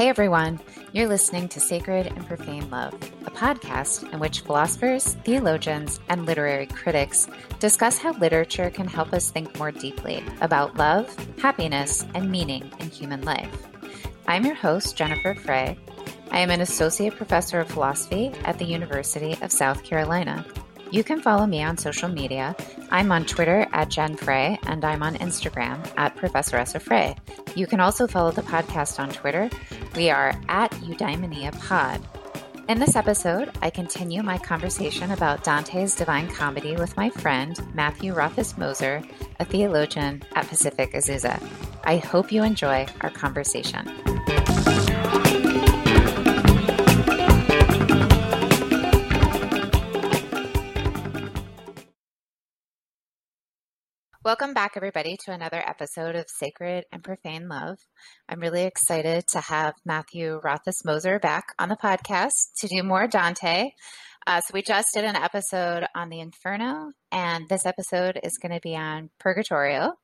Hey everyone, you're listening to Sacred and Profane Love, a podcast in which philosophers, theologians, and literary critics discuss how literature can help us think more deeply about love, happiness, and meaning in human life. I'm your host, Jennifer Frey. I am an associate professor of philosophy at the University of South Carolina. You can follow me on social media. I'm on Twitter at Jen Frey, and I'm on Instagram at Professoressa Frey. You can also follow the podcast on Twitter. We are at Eudaimonia Pod. In this episode, I continue my conversation about Dante's Divine Comedy with my friend Matthew Rothaus Moser, a theologian at Pacific Azusa. I hope you enjoy our conversation. Welcome back, everybody, to another episode of Sacred and Profane Love. I'm really excited to have Matthew Rothaus Moser back on the podcast to do more Dante. Uh, so, we just did an episode on the Inferno, and this episode is going to be on Purgatorio.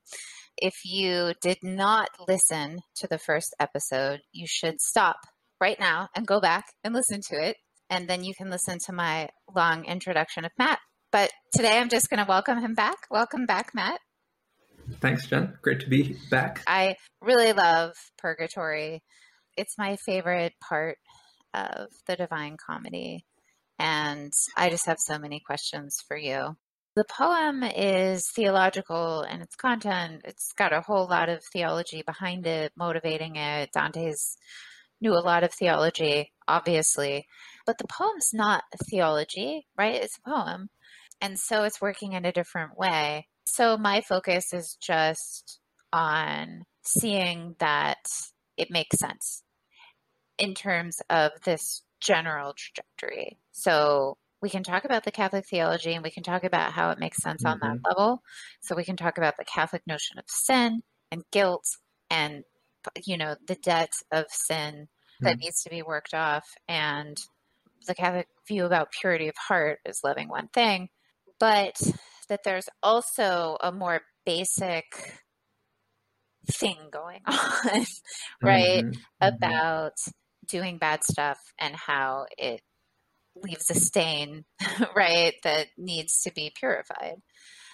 If you did not listen to the first episode, you should stop right now and go back and listen to it. And then you can listen to my long introduction of Matt. But today I'm just going to welcome him back. Welcome back, Matt. Thanks, Jen. Great to be back. I really love Purgatory. It's my favorite part of the Divine Comedy. And I just have so many questions for you. The poem is theological in its content. It's got a whole lot of theology behind it, motivating it. Dante's knew a lot of theology, obviously, but the poem's not theology, right? It's a poem. And so it's working in a different way. So my focus is just on seeing that it makes sense in terms of this general trajectory. So we can talk about the Catholic theology and we can talk about how it makes sense mm-hmm. on that mm-hmm. level. So we can talk about the Catholic notion of sin and guilt and you know the debt of sin that mm-hmm. needs to be worked off and the Catholic view about purity of heart is loving one thing. But that there's also a more basic thing going on, right? Mm-hmm. About doing bad stuff and how it leaves a stain, right, that needs to be purified.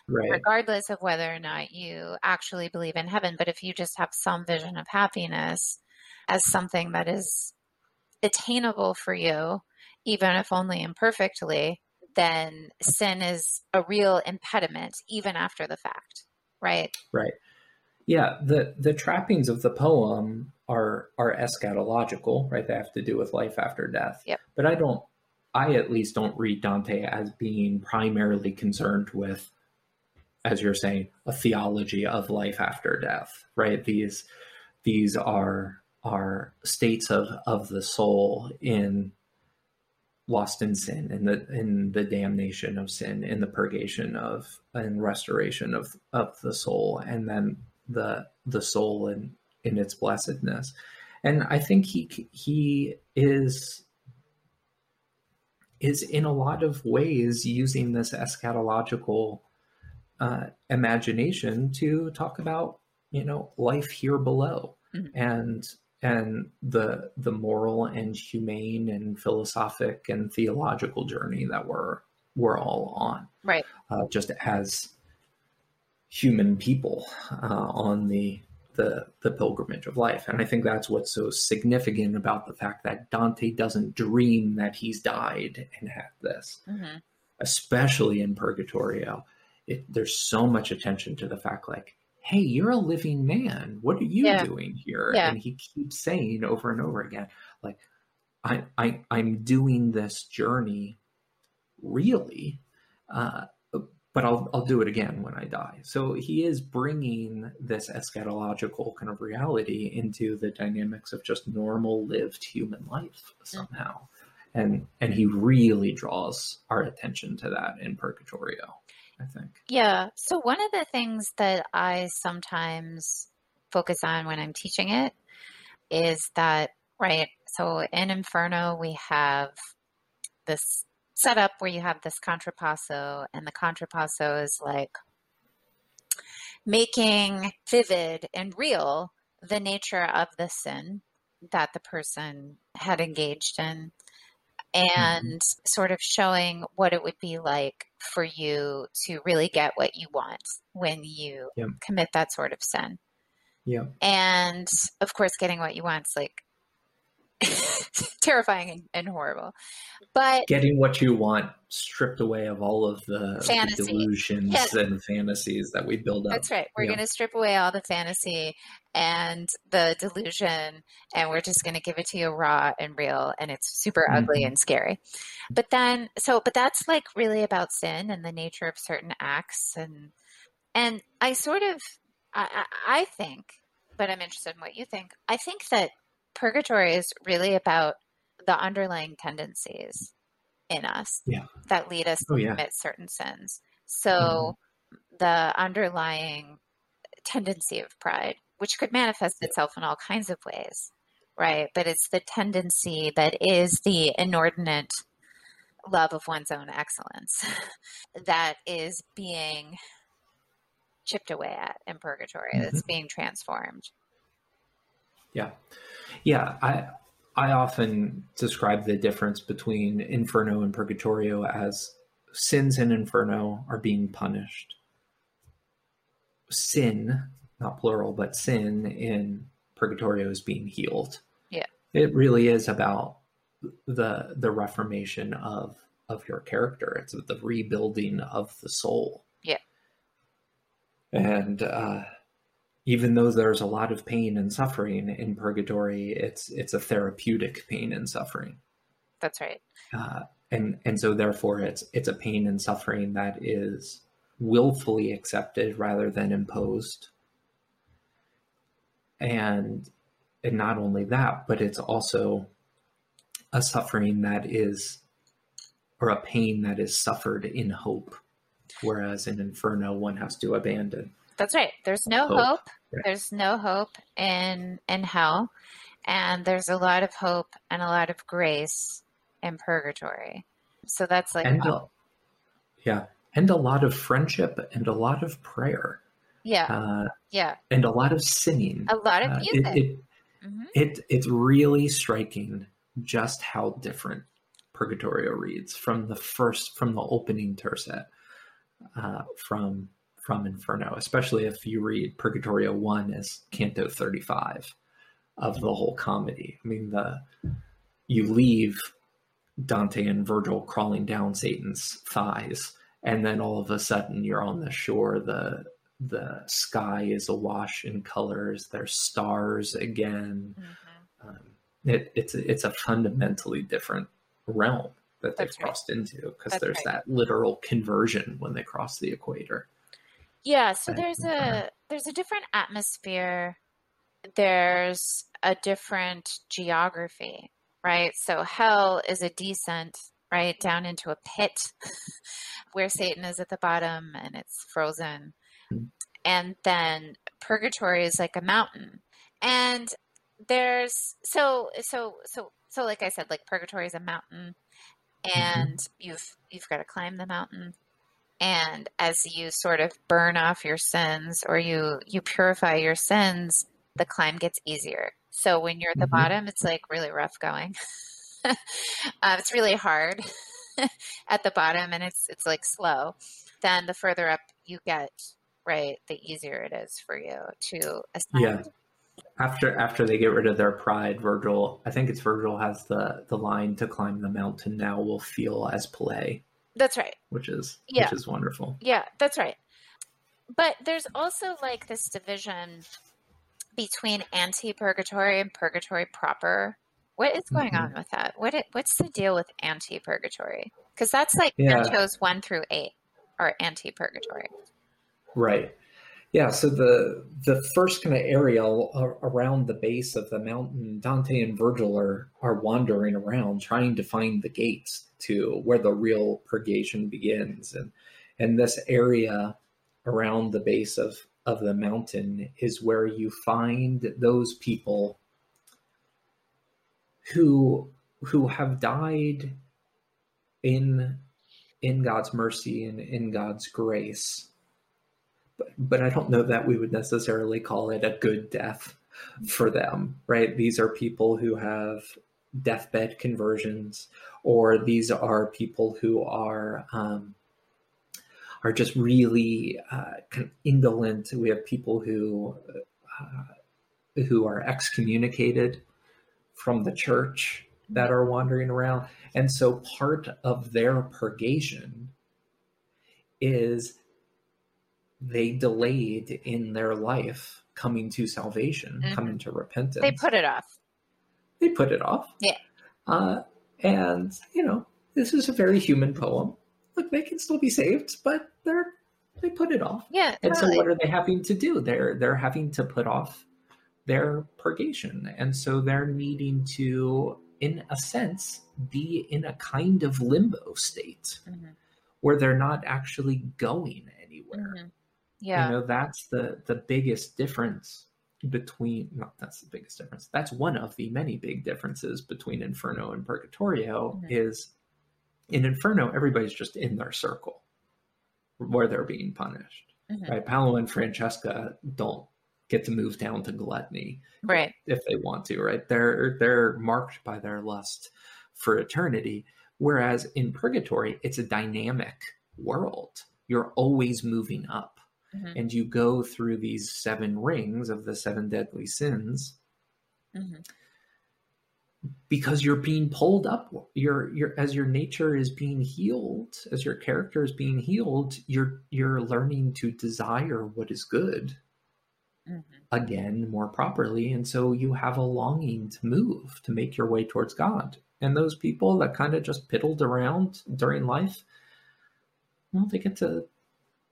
Right. Regardless of whether or not you actually believe in heaven, but if you just have some vision of happiness as something that is attainable for you, even if only imperfectly, then sin is a real impediment even after the fact, right? Right. Yeah, the the trappings of the poem are are eschatological, right? They have to do with life after death. Yep. But I don't I at least don't read Dante as being primarily concerned with as you're saying, a theology of life after death, right? These these are are states of of the soul in lost in sin in the in the damnation of sin in the purgation of and restoration of of the soul and then the the soul in in its blessedness and i think he he is is in a lot of ways using this eschatological uh, imagination to talk about you know life here below mm-hmm. and and the the moral and humane and philosophic and theological journey that we're we're all on right. uh, just as human people uh, on the the the pilgrimage of life. And i think that's what's so significant about the fact that dante doesn't dream that he's died and had this mm-hmm. especially in purgatorio. It, there's so much attention to the fact like hey, you're a living man. What are you yeah. doing here? Yeah. And he keeps saying over and over again, like, I, I, I'm doing this journey really, uh, but I'll, I'll do it again when I die. So he is bringing this eschatological kind of reality into the dynamics of just normal lived human life somehow. Mm-hmm. And, and he really draws our attention to that in Purgatorio. I think. Yeah. So, one of the things that I sometimes focus on when I'm teaching it is that, right? So, in Inferno, we have this setup where you have this contrapasso, and the contrapasso is like making vivid and real the nature of the sin that the person had engaged in Mm-hmm. and sort of showing what it would be like for you to really get what you want when you Yep. commit that sort of sin. Yeah. And of course, getting what you want is like terrifying and, and horrible. But Getting what you want stripped away of all of the, the delusions Yeah. and fantasies that we build up. that's right. We're going to strip away all the fantasy and the delusion, and we're just going to give it to you raw and real, and it's super ugly Mhm. and scary. But then, so, but that's like really about sin and the nature of certain acts, and and I sort of, I, I I think, but I'm interested in what you think. I think that purgatory is really about the underlying tendencies in us Yeah. that lead us to Oh, yeah. Mm-hmm. commit certain sins. So the underlying tendency of pride, which could manifest itself in all kinds of ways, right? But it's the tendency that is the inordinate love of one's own excellence that is being chipped away at in purgatory, that's Mm-hmm. being transformed. Yeah. Yeah. I I often describe the difference between Inferno and Purgatorio as sins in Inferno are being punished. Sin, not plural, but sin in Purgatorio is being healed. Yeah. It really is about the the reformation of of your character. It's the rebuilding of the soul. Yeah. And uh even though there's a lot of pain and suffering in purgatory, it's it's a therapeutic pain and suffering, That's right. uh, and and so therefore it's it's a pain and suffering that is willfully accepted rather than imposed, and and not only that, but it's also a suffering that is or a pain that is suffered in hope, whereas in Inferno one has to abandon. That's right. There's no Hope. hope. Right. There's no hope in in hell, and there's a lot of hope and a lot of grace in purgatory. So that's like, and a, yeah, and a lot of friendship and a lot of prayer, yeah, uh, yeah, and a lot of singing. a lot of Uh, music. it, it, hmm it it's really striking just how different Purgatorio reads from the first from the opening tercet uh, from from Inferno, especially if you read Purgatorio one as Canto thirty five of the whole comedy. I mean the you leave Dante and Virgil crawling down Satan's thighs, and then all of a sudden you're on the shore. The the sky is awash in colors. There's stars again. hmm Um, it, it's it's a fundamentally different realm that they've That's right. crossed into because there's right. that literal conversion when they cross the equator. Yeah, so there's a there's a different atmosphere. There's a different geography, right? So hell is a descent, right, down into a pit where Satan is at the bottom and it's frozen. Mhm. And then purgatory is like a mountain. And there's so so so so like I said, like purgatory is a mountain and you've you've got to climb the mountain and as you sort of burn off your sins or you you purify your sins the climb gets easier. So when you're at the Mhm. bottom it's like really rough going. Uh, it's really hard at the bottom and it's it's like slow. Then the further up you get right the easier it is for you to ascend. Yeah. After after they get rid of their pride, Virgil, I think it's Virgil has the the line to climb the mountain now will feel as play, that's right which is Yeah. which is wonderful. Yeah, that's right. But there's also like this division between anti-purgatory and purgatory proper. What is going Mhm. on with that? What it, what's the deal with anti-purgatory? Because that's like Yeah. cantos one through eight are anti-purgatory. Right. Yeah. So the the first kind of area around the base of the mountain, Dante and Virgil are are wandering around trying to find the gates to where the real purgation begins, and and this area around the base of of the mountain is where you find those people who who have died in in God's mercy and in God's grace but, I don't know that we would necessarily call it a good death. for them, right? These are people who have deathbed conversions, or these are people who are um, are just really uh, kind of indolent. We have people who uh, who are excommunicated from the church that are wandering around, and so part of their purgation is they delayed in their life coming to salvation, mm-hmm. coming to repentance. They put it off. They put it off. Yeah. Uh, and you know, this is a very human poem. Look, they can still be saved, but they're they put it off. Yeah. And totally. so what are they having to do? They're they're having to put off their purgation. And so they're needing to, in a sense, be in a kind of limbo state mm-hmm. where they're not actually going anywhere. Mm-hmm. Yeah. You know, that's the the biggest difference between not that's the biggest difference. That's one of the many big differences between Inferno and Purgatorio mm-hmm. is in Inferno, everybody's just in their circle where they're being punished. Mm-hmm. Right? Paolo and Francesca don't get to move down to gluttony. Right. If they want to, right? They're they're marked by their lust for eternity. Whereas in purgatory, it's a dynamic world. You're always moving up mm-hmm. and you go through these seven rings of the seven deadly sins mm-hmm. because you're being pulled up your your as your nature is being healed as your character is being healed you're you're learning to desire what is good mm-hmm. again more properly and so you have a longing to move to make your way towards god and those people that kind of just piddled around during life well they get to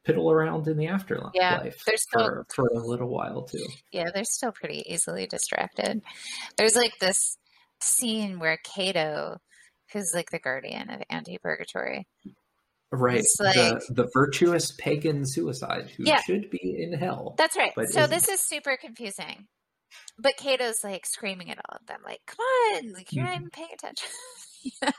piddle around in the afterlife yeah, they're still, for, for a little while too. Yeah, they're still pretty easily distracted. There's like this scene where Cato, who's like the guardian of anti-purgatory, Right. Like, the the virtuous pagan suicide who yeah, should be in hell. That's right. So isn't. this is super confusing. But Cato's like screaming at all of them, like, come on, like you're mm-hmm. not even paying attention.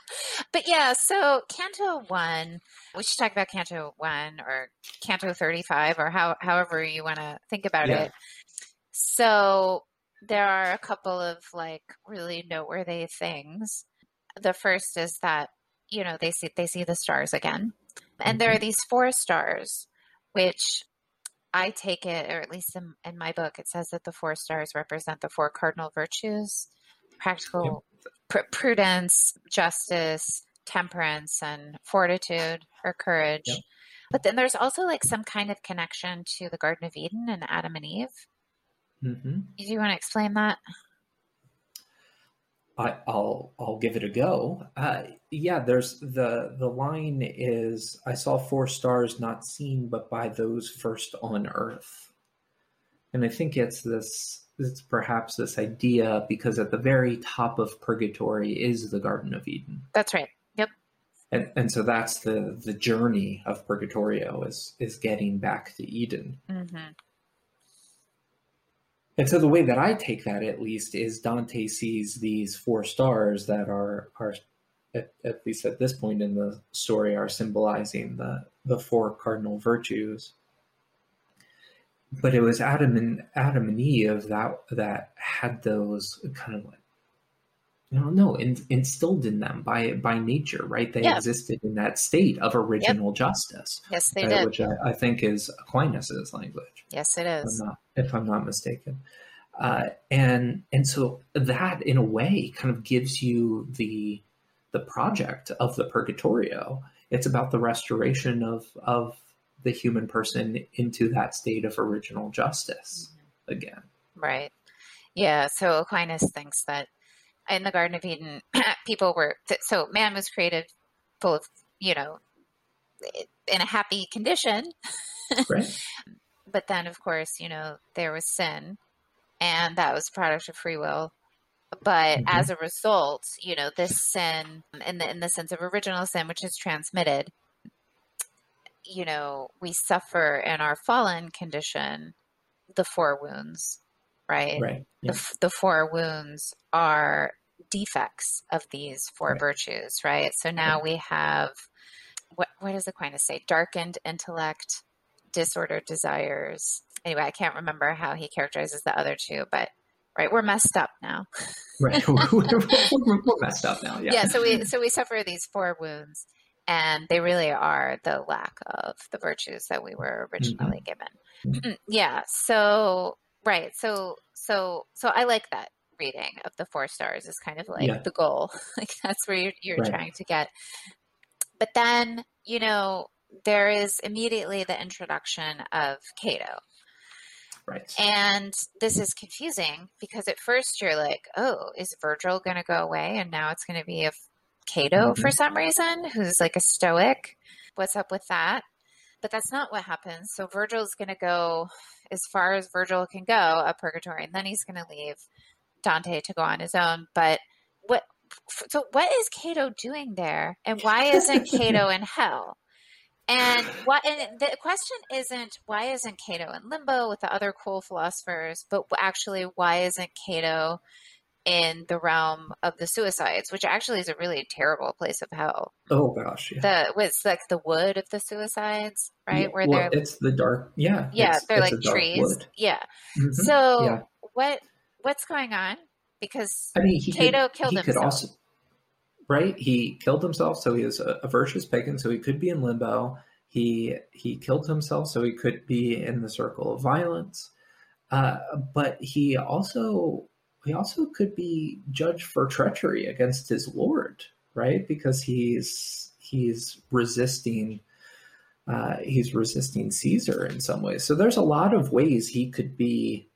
But yeah, so Canto 1, we should talk about Canto 1 or Canto 35 or how, however you want to think about yeah. it. So there are a couple of like really noteworthy things. The first is that, you know, they see they see the stars again. And there are mm-hmm. these four stars which I take it, or at least in, in, my book, it says that the four stars represent the four cardinal virtues practical pr- prudence, justice, temperance, and fortitude or courage. Yep. But then there's also like some kind of connection to the Garden of Eden and Adam and Eve. Mm-hmm. Do you want to explain that? I, will I'll give it a go. Uh, yeah, there's the the line is I saw four stars not seen but by those first on earth, and I think it's this it's perhaps this idea because at the very top of purgatory is the Garden of Eden. That's right. Yep. And, and so that's the the journey of Purgatorio is is getting back to Eden. Mm-hmm. And so the way that I take that, at least, is Dante sees these four stars that are are at, at least at this point in the story are symbolizing the the four cardinal virtues but it was Adam and Adam and Eve that that had those kind of like no no in, instilled in them by by nature right they yeah. existed in that state of original yep. justice yes they right? did which I, I, think is Aquinas's language yes it is if I'm not, if I'm not mistaken uh, and and so that in a way kind of gives you the the project of the Purgatorio it's about the restoration of of the human person into that state of original justice mm-hmm. again. Right. Yeah. So Aquinas thinks that in the Garden of Eden, people were, so man was created full of, you know, in a happy condition. Right. but then, of course, you know, there was sin and that was a product of free will. But mm-hmm. as a result, you know, this sin, in the, in the sense of original sin, which is transmitted, you know, we suffer in our fallen condition the four wounds, right? Right. Yeah. The, the four wounds are defects of these four right. virtues, right? So now we have what what does Aquinas say? Darkened intellect, disordered desires. Anyway, I can't remember how he characterizes the other two, but right? We're messed up now. right, we're, we're, we're, messed up now. Yeah. Yeah. So we so we suffer these four wounds, and they really are the lack of the virtues that we were originally mm-hmm. given. yeah. So right. So so so I like that reading of the four stars is kind of like yeah. the goal. like that's where you're, you're right. trying to get. But then you know there is immediately the introduction of Cato. Right. And this is confusing because at first you're like, oh, is Virgil going to go away? And now it's going to be a Cato mm-hmm. for some reason, who's like a stoic. What's up with that? But that's not what happens. So Virgil's going to go as far as Virgil can go up purgatory, and then he's going to leave Dante to go on his own. But what? So what is Cato doing there, and why isn't Cato in hell? And what? And the question isn't why isn't Cato in limbo with the other cool philosophers, but actually why isn't Cato in the realm of the suicides, which actually is a really terrible place of hell. Oh gosh, yeah. The it's like the wood of the suicides, right? Yeah, Where well, they're it's the dark, yeah, yeah, they're like trees, wood. yeah. Mm-hmm. So yeah. what what's going on? Because I mean, he Cato could, killed he himself. Could also, right? He killed himself, so he is a, a virtuous pagan, so he could be in limbo. He he killed himself, so he could be in the circle of violence. Uh, but he also he also could be judged for treachery against his lord, right? Because he's he's resisting uh, he's resisting Caesar in some ways. So there's a lot of ways he could be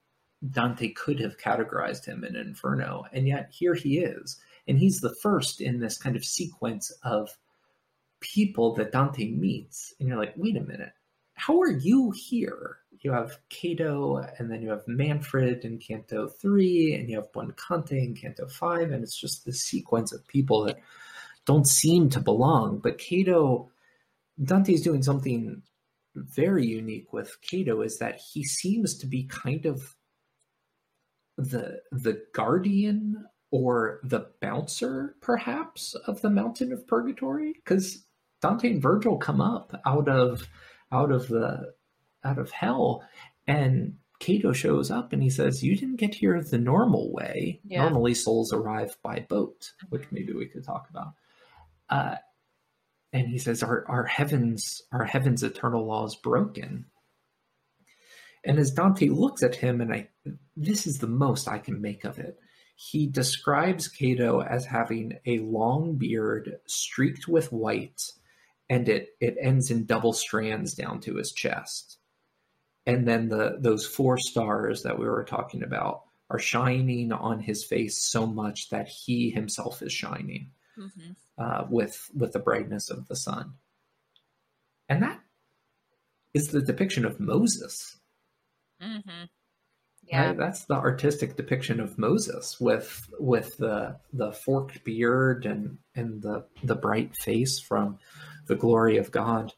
Dante could have categorized him in Inferno, and yet here he is, and he's the first in this kind of sequence of people that Dante meets, and you're like, wait a minute, how are you here? you have Cato, and then you have Manfred in Canto 3, and you have Buonconte in Canto 5, and it's just this sequence of people that don't seem to belong. But Cato, Dante's doing something very unique with Cato is that he seems to be kind of the the guardian or the bouncer perhaps of the mountain of purgatory because Dante and Virgil come up out of out of the out of hell. And Cato shows up and he says, You didn't get here the normal way. Yeah. Normally, souls arrive by boat, which mm-hmm. maybe we could talk about. Uh, and he says, our, our heavens, our heavens' eternal law is broken. And as Dante looks at him, and I, this is the most I can make of it. He describes Cato as having a long beard streaked with white, and it, it ends in double strands down to his chest and then the those four stars that we were talking about are shining on his face so much that he himself is shining mm-hmm. uh, with with the brightness of the sun and that is the depiction of moses mm-hmm. Yeah right? that's the artistic depiction of moses with with the the forked beard and and the the bright face from the glory of god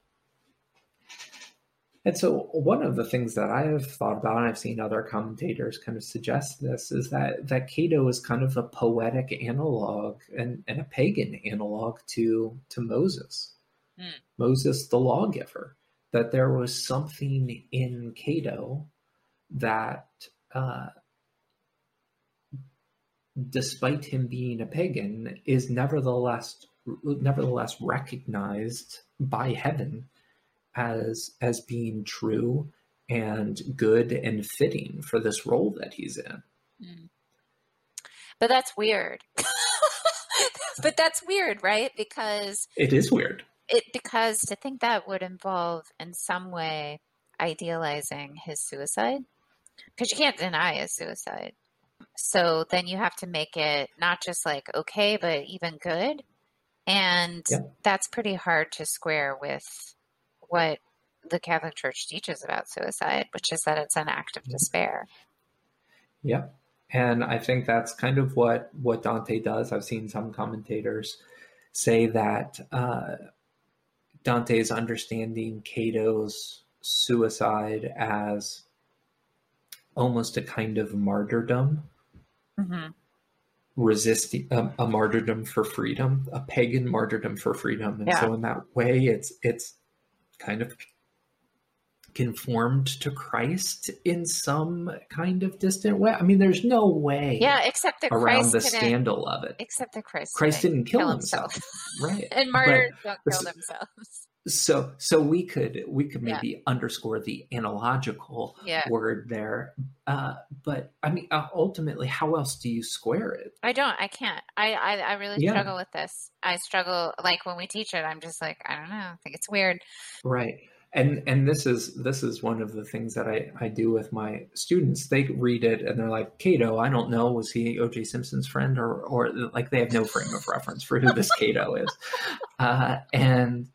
and so, one of the things that I have thought about, and I've seen other commentators kind of suggest this, is that that Cato is kind of a poetic analog and, and a pagan analog to to Moses, mm. Moses the lawgiver. That there was something in Cato that, uh, despite him being a pagan, is nevertheless nevertheless recognized by heaven as as being true and good and fitting for this role that he's in. Mm. But that's weird. but that's weird, right? Because it is weird. It because to think that would involve in some way idealizing his suicide because you can't deny a suicide. So then you have to make it not just like okay, but even good. And yeah. that's pretty hard to square with what the Catholic Church teaches about suicide, which is that it's an act of despair. Yeah. And I think that's kind of what, what Dante does. I've seen some commentators say that uh, Dante is understanding Cato's suicide as almost a kind of martyrdom, mm-hmm. resisting a, a, martyrdom for freedom, a pagan martyrdom for freedom. And yeah. so in that way, it's it's kind of conformed to Christ in some kind of distant way. I mean, there's no way. Yeah, except that around Christ the scandal of it. Except that Christ, Christ didn't kill himself, right? and But- martyrs don't kill themselves. So so we could we could Yeah. maybe underscore the analogical Yeah, word there uh but i mean uh, ultimately how else do you square it I don't. I can't. I I, I really Yeah. struggle with this. I struggle like when we teach it. I'm just like I don't know. I think it's weird. right and and this is this is one of the things that i i do with my students they read it and they're like cato i don't know was he oj simpson's friend or or like they have no frame of reference for who this cato is uh and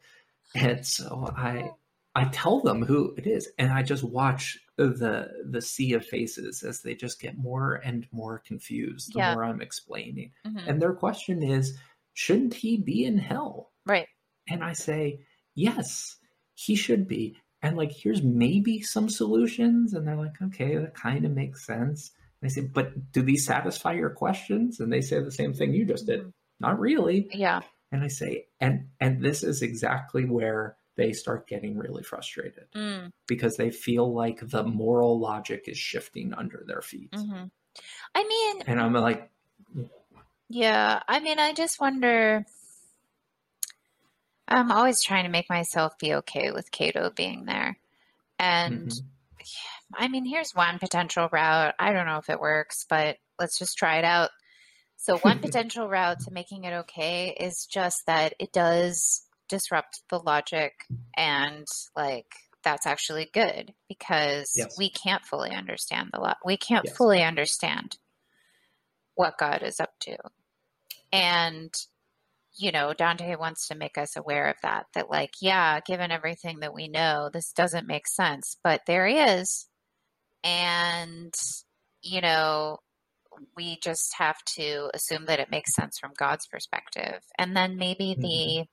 and so i i tell them who it is and i just watch the the sea of faces as they just get more and more confused the Yeah. more i'm explaining Mhm. and their question is shouldn't he be in hell Right. and I say, yes, he should be. And like, here's maybe some solutions. And they're like, okay, that kind of makes sense. And I say, but do these satisfy your questions? And they say the same thing you just did. Not really. Yeah. And I say, and and this is exactly where they start getting really frustrated Mm, because they feel like the moral logic is shifting under their feet. hmm I mean, And I'm like, Yeah, I mean, I just wonder. I'm always trying to make myself be okay with Cato being there. And mhm, I mean, here's one potential route. I don't know if it works, but let's just try it out. So, one potential route to making it okay is just that it does disrupt the logic, and like that's actually good because Yes. we can't fully understand the lot. We can't Yes. fully understand what God is up to. And, you know, Dante wants to make us aware of that, that, like, yeah, given everything that we know, this doesn't make sense, but there he is. And, you know, we just have to assume that it makes sense from God's perspective. And then maybe the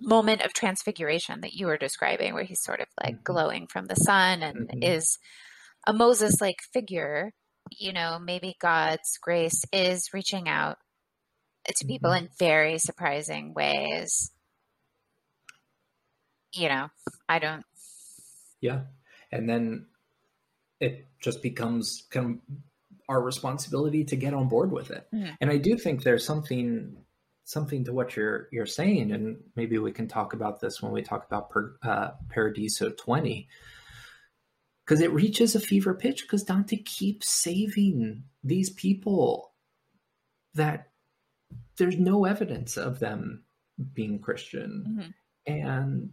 moment of transfiguration that you were describing, where he's sort of like Mhm. glowing from the sun and Mhm. is a Moses like figure, you know, maybe God's grace is reaching out to people Mm-hmm. in very surprising ways. You know, I don't, Yeah. And then it just becomes kind of our responsibility to get on board with it. Mhm. And I do think there's something something to what you're you're saying and maybe we can talk about this when we talk about per, uh, Paradiso 20 because it reaches a fever pitch because Dante keeps saving these people that there's no evidence of them being Christian mhm, and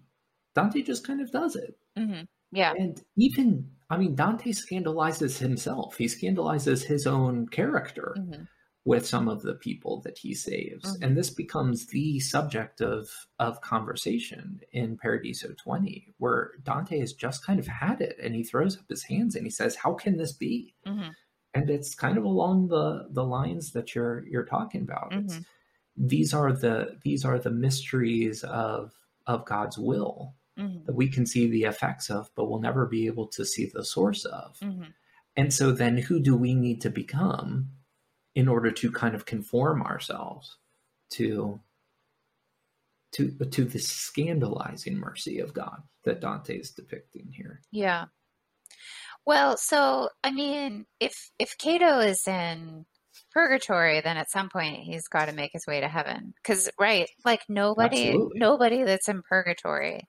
Dante just kind of does it mhm. yeah, and even, I mean, Dante scandalizes himself. He scandalizes his own character mhm, with some of the people that he saves. Mhm. And this becomes the subject of, of conversation in Paradiso 20, where Dante has just kind of had it and he throws up his hands and he says, How can this be? mhm, And it's kind of along the, the lines that you're you're talking about. It's, Mhm. these are the these are the mysteries of of God's will mhm, that we can see the effects of, but we'll never be able to see the source of. mhm. And so then who do we need to become in order to kind of conform ourselves to to to the scandalizing mercy of God that Dante is depicting here? Yeah. Well, so I mean, if if Cato is in purgatory, then at some point he's got to make his way to heaven. Because right, like nobody, Absolutely. nobody that's in purgatory,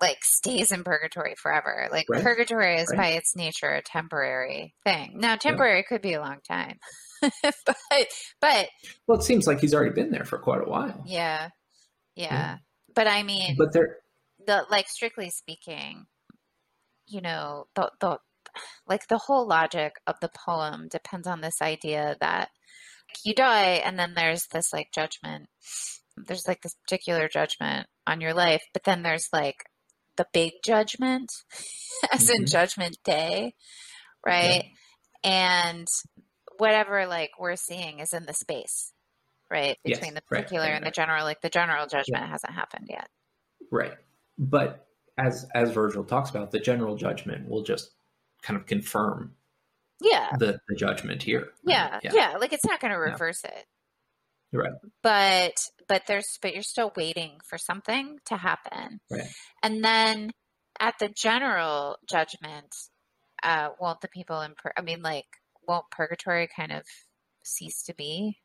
like stays in purgatory forever. Like Right. purgatory is Right. by its nature a temporary thing. Now, temporary could be a long time, but but Well, it seems like he's already been there for quite a while. yeah, yeah. Yeah. But I mean, But there the like strictly speaking, you know, the the like the whole logic of the poem depends on this idea that you die and then there's this like judgment. There's like this particular judgment on your life, but then there's like the big judgment, as in Mhm. judgment day, right? And whatever like we're seeing is in the space, right? Yes, Between the particular right, and the general, like the general judgment hasn't happened yet. Right. But as as Virgil talks about, the general judgment will just kind of confirm Yeah. the, the judgment here. yeah, yeah, Like it's not going to Yeah. reverse it. Right. But but there's but you're still waiting for something to happen. Right. And then at the general judgment, uh, won't the people in, pur- I mean, like, won't purgatory kind of cease to be?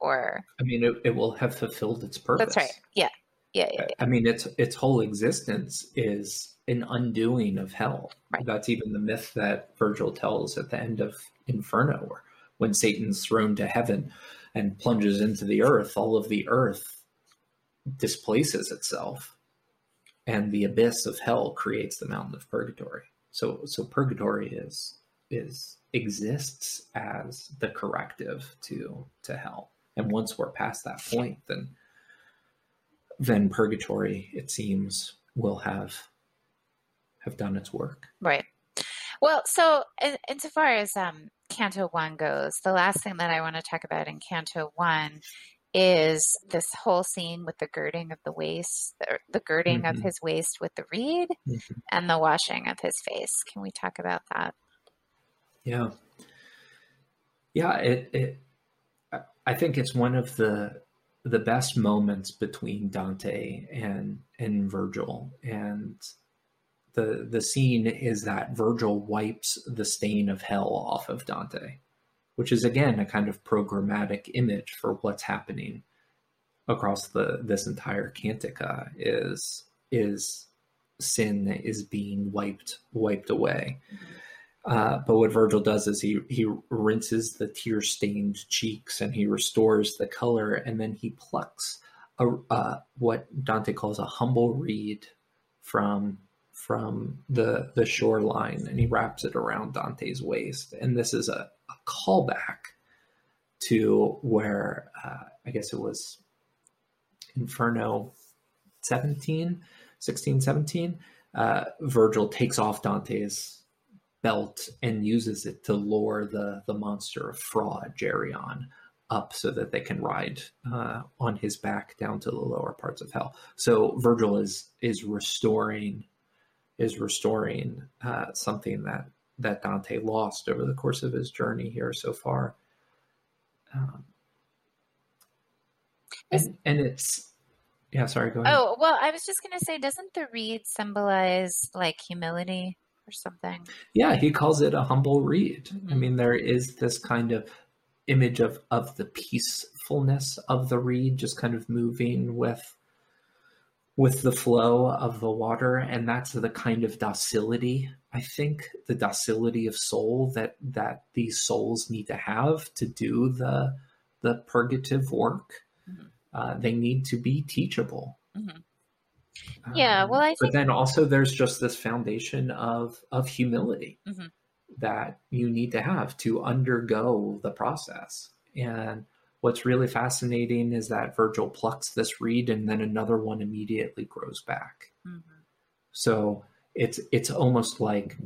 Or, I mean, it, it will have fulfilled its purpose. that's right. Yeah. Yeah. yeah, yeah. I mean, its its whole existence is an undoing of hell. Right. That's even the myth that Virgil tells at the end of Inferno, or when Satan's thrown to heaven and plunges into the earth, all of the earth displaces itself, and the abyss of hell creates the mountain of purgatory. So, so purgatory is is exists as the corrective to to hell. And once we're past that point, then then purgatory, it seems, will have have done its work. Right. Well, so in, insofar as um, Canto 1 goes, the last thing that I want to talk about in Canto 1 is this whole scene with the girding of the waist, the, the girding of Mhm. his waist with the reed and the washing of his face. Can we talk about that? Yeah, yeah. It, it. I think it's one of the the best moments between Dante and and Virgil, and the the scene is that Virgil wipes the stain of hell off of Dante, which is again a kind of programmatic image for what's happening across the this entire cantica is is sin is being wiped wiped away. Uh, but what Virgil does is he he rinses the tear stained cheeks and he restores the color, and then he plucks a uh, what Dante calls a humble reed from from the the shoreline, and he wraps it around Dante's waist. And this is a, a callback to where uh, I guess it was Inferno 17, 16, 17. Uh, Virgil takes off Dante's belt and uses it to lure the the monster of fraud Geryon up so that they can ride uh, on his back down to the lower parts of hell. So Virgil is is restoring is restoring uh, something that that Dante lost over the course of his journey here so far. Um, and, and it's yeah, sorry, go ahead. Oh, well, I was just going to say, doesn't the reed symbolize like humility or something? Yeah, he calls it a humble reed. I Mhm. mean, there is this kind of image of of the peacefulness of the reed, just kind of moving with with the flow of the water, and that's the kind of docility. I think the docility of soul that that these souls need to have to do the the purgative work. Mhm. Uh, they need to be teachable. Mhm. Yeah, well, I but then also there's just this foundation of of humility Mhm. that you need to have to undergo the process. And what's really fascinating is that Virgil plucks this reed and then another one immediately grows back. Mhm. So it's it's almost like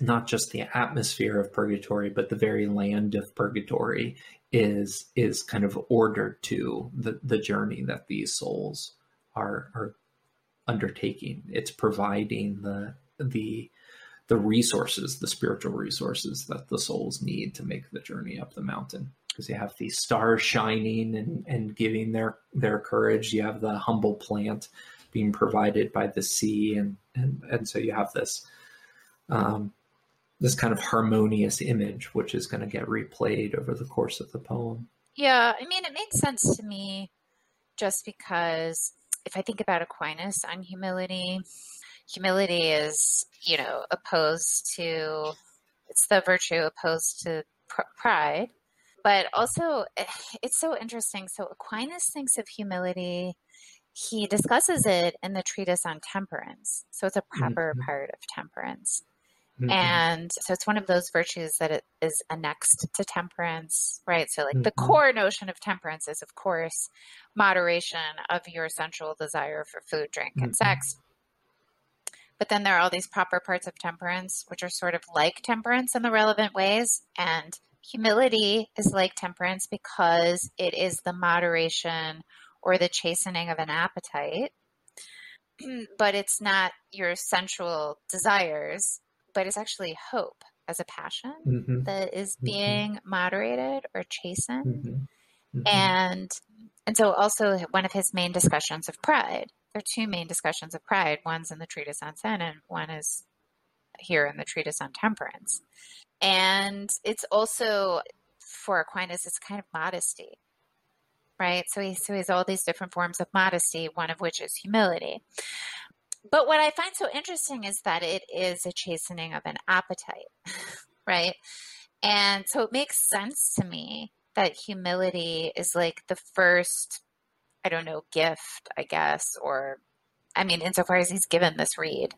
not just the atmosphere of purgatory, but the very land of purgatory is is kind of ordered to the, the journey that these souls are are undertaking. It's providing the the the resources, the spiritual resources that the souls need to make the journey up the mountain. Because you have these stars shining and, and giving their their courage. You have the humble plant being provided by the sea, and and, and so you have this um, this kind of harmonious image, which is going to get replayed over the course of the poem. Yeah, I mean, it made sense to me just because if I think about Aquinas on humility, humility is, you know, opposed to, it's the virtue opposed to pr- pride. But also, eh, it's so interesting. So, Aquinas thinks of humility, he discusses it in the treatise on temperance. So, it's a proper Mhm. part of temperance. Mhm. And so it's one of those virtues that it is annexed to temperance, right? So, like the Mhm. core notion of temperance is, of course, moderation of your sensual desire for food, drink, and Mhm. sex. But then there are all these proper parts of temperance, which are sort of like temperance in the relevant ways. And humility is like temperance because it is the moderation or the chastening of an appetite. but it's not your sensual desires, but it's actually hope as a passion Mhm. that is Mhm. being moderated or chastened. Mhm. Mhm. And and so also one of his main discussions of pride. There are two main discussions of pride. One's in the treatise on sin, and one is here in the treatise on temperance. And it's also for Aquinas, it's kind of modesty, right? So he so he has all these different forms of modesty, one of which is humility. But what I find so interesting is that it is a chastening of an appetite, right? And so it makes sense to me that humility is like the first, I don't know, gift, I guess, or I mean, insofar as he's given this reed,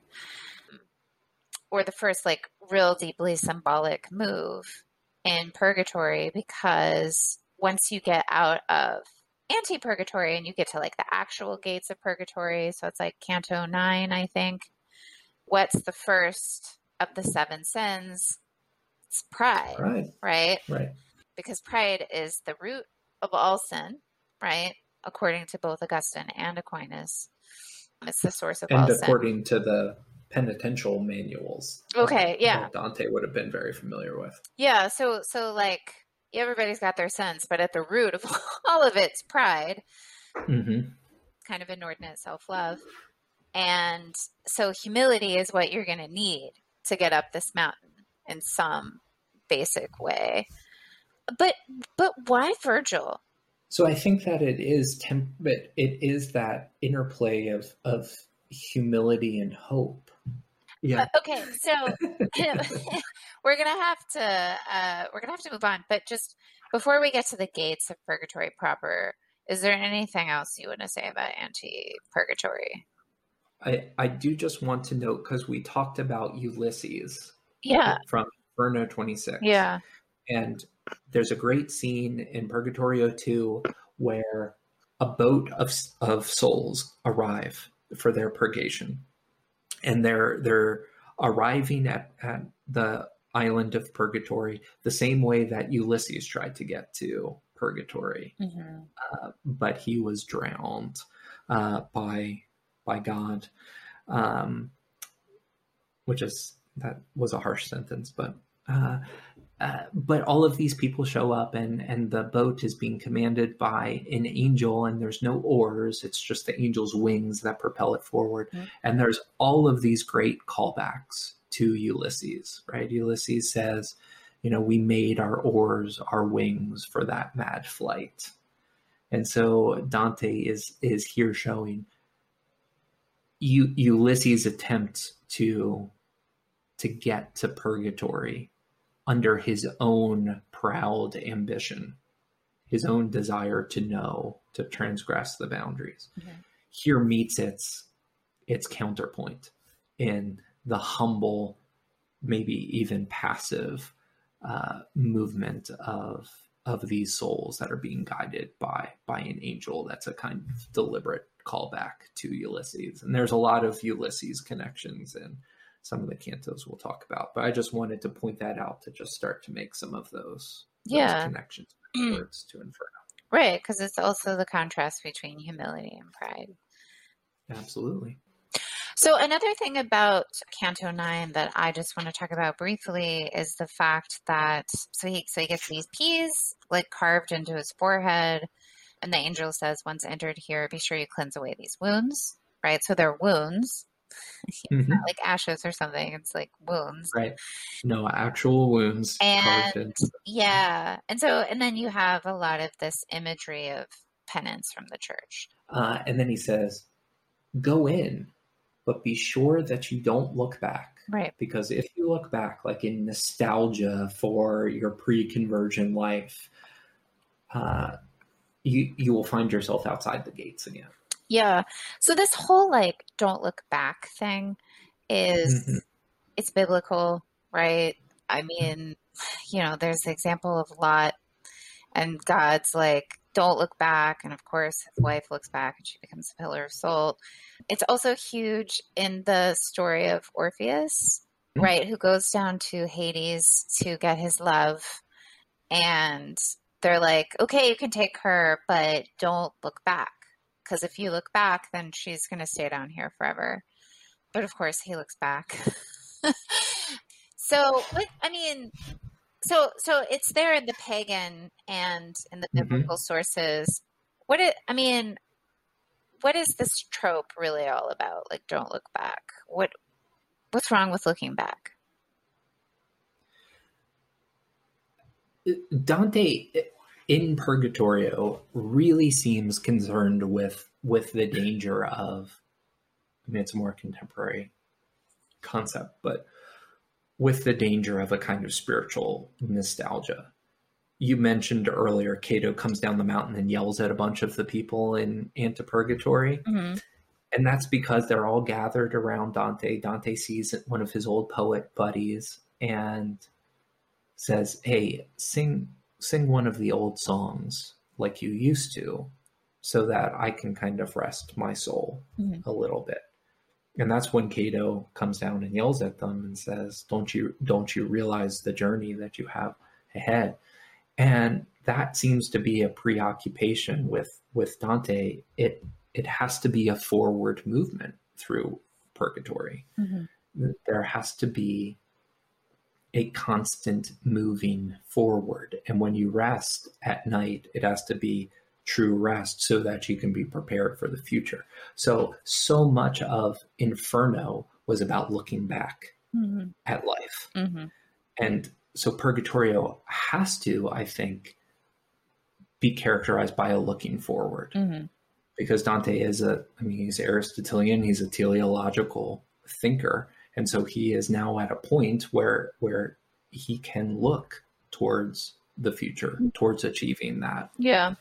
or the first like real deeply symbolic move in purgatory because once you get out of anti purgatory and you get to like the actual gates of purgatory, so it's like Canto 9, I think. What's the first of the seven sins? It's pride, Right. right? Right. Because pride is the root of all sin, right? According to both Augustine and Aquinas. It's the source of all sin. And according to the penitential manuals. Okay, yeah. that Dante would have been very familiar with. Yeah, so so like everybody's got their sins, but at the root of all of it's pride, hmm kind of inordinate self-love. And so humility is what you're going to need to get up this mountain in some basic way. But but why Virgil? So I think that it is temp- but it is that interplay of of humility and hope. Yeah. Okay, so we're gonna have to uh, we're gonna have to move on. But just before we get to the gates of purgatory proper, is there anything else you want to say about anti-purgatory? I I do just want to note because we talked about Ulysses Yeah, from Inferno 26. yeah, And there's a great scene in Purgatorio 2 where a boat of, of souls arrive for their purgation. And they're they're arriving at, at the island of Purgatory the same way that Ulysses tried to get to Purgatory, hmm uh, but he was drowned uh, by by God, um, which is that was a harsh sentence, but uh, uh, but all of these people show up, and and the boat is being commanded by an angel, and there's no oars; it's just the angel's wings that propel it forward. Mhm. And there's all of these great callbacks to Ulysses, right? Ulysses says, you know, we made our oars, our wings for that mad flight. And so Dante is is here showing U- Ulysses' attempt to to get to purgatory under his own proud ambition, his own desire to know, to transgress the boundaries. Mhm. Here meets its its counterpoint in the humble, maybe even passive uh, movement of of these souls that are being guided by by an angel. That's a kind of deliberate callback to Ulysses, and there's a lot of Ulysses connections in some of the cantos we'll talk about. But I just wanted to point that out to just start to make some of those, those Yeah. connections backwards to Inferno. right. Because it's also the contrast between humility and pride. Absolutely. So another thing about Canto Nine that I just want to talk about briefly is the fact that so he so he gets these P's like carved into his forehead, and the angel says, "Once entered here, be sure you cleanse away these wounds." Right, so they're wounds, Mhm. not like ashes or something. It's like wounds. Right. No actual wounds And yeah, and so and then you have a lot of this imagery of penance from the church. Uh, and then he says, Go in, but be sure that you don't look back. Right. Because if you look back, like in nostalgia for your pre conversion life, uh, you, you will find yourself outside the gates again. Yeah. So this whole like don't look back thing is Mhm. it's biblical, right? I mean, you know, there's the example of Lot and God's like, don't look back. And of course, his wife looks back and she becomes a pillar of salt. It's also huge in the story of Orpheus, Mhm. right? Who goes down to Hades to get his love. And they're like, okay, you can take her, but don't look back. Because if you look back, then she's going to stay down here forever. But of course, he looks back. so, I mean, so so it's there in the pagan and in the Mhm. biblical sources. what it I mean, what is this trope really all about? Like don't look back. What what's wrong with looking back? Dante in Purgatorio really seems concerned with with the danger of I mean it's a more contemporary concept, but with the danger of a kind of spiritual nostalgia. You mentioned earlier Cato comes down the mountain and yells at a bunch of the people in Antipurgatory. Mm-hmm. And that's because they're all gathered around Dante. Dante sees one of his old poet buddies and says, "Hey, sing sing one of the old songs like you used to so that I can kind of rest my soul mm-hmm. a little bit." And that's when Cato comes down and yells at them and says, "Don't you don't you realize the journey that you have ahead?" And that seems to be a preoccupation with with Dante. It it has to be a forward movement through purgatory. Mm-hmm. There has to be a constant moving forward. And when you rest at night, it has to be true rest so that you can be prepared for the future. So, so much of Inferno was about looking back mm-hmm. at life. Mm-hmm. And so, Purgatorio has to, I think, be characterized by a looking forward. Mm-hmm. Because Dante is a, I mean, he's Aristotelian, he's a teleological thinker and so he is now at a point where where he can look towards the future towards achieving that yeah.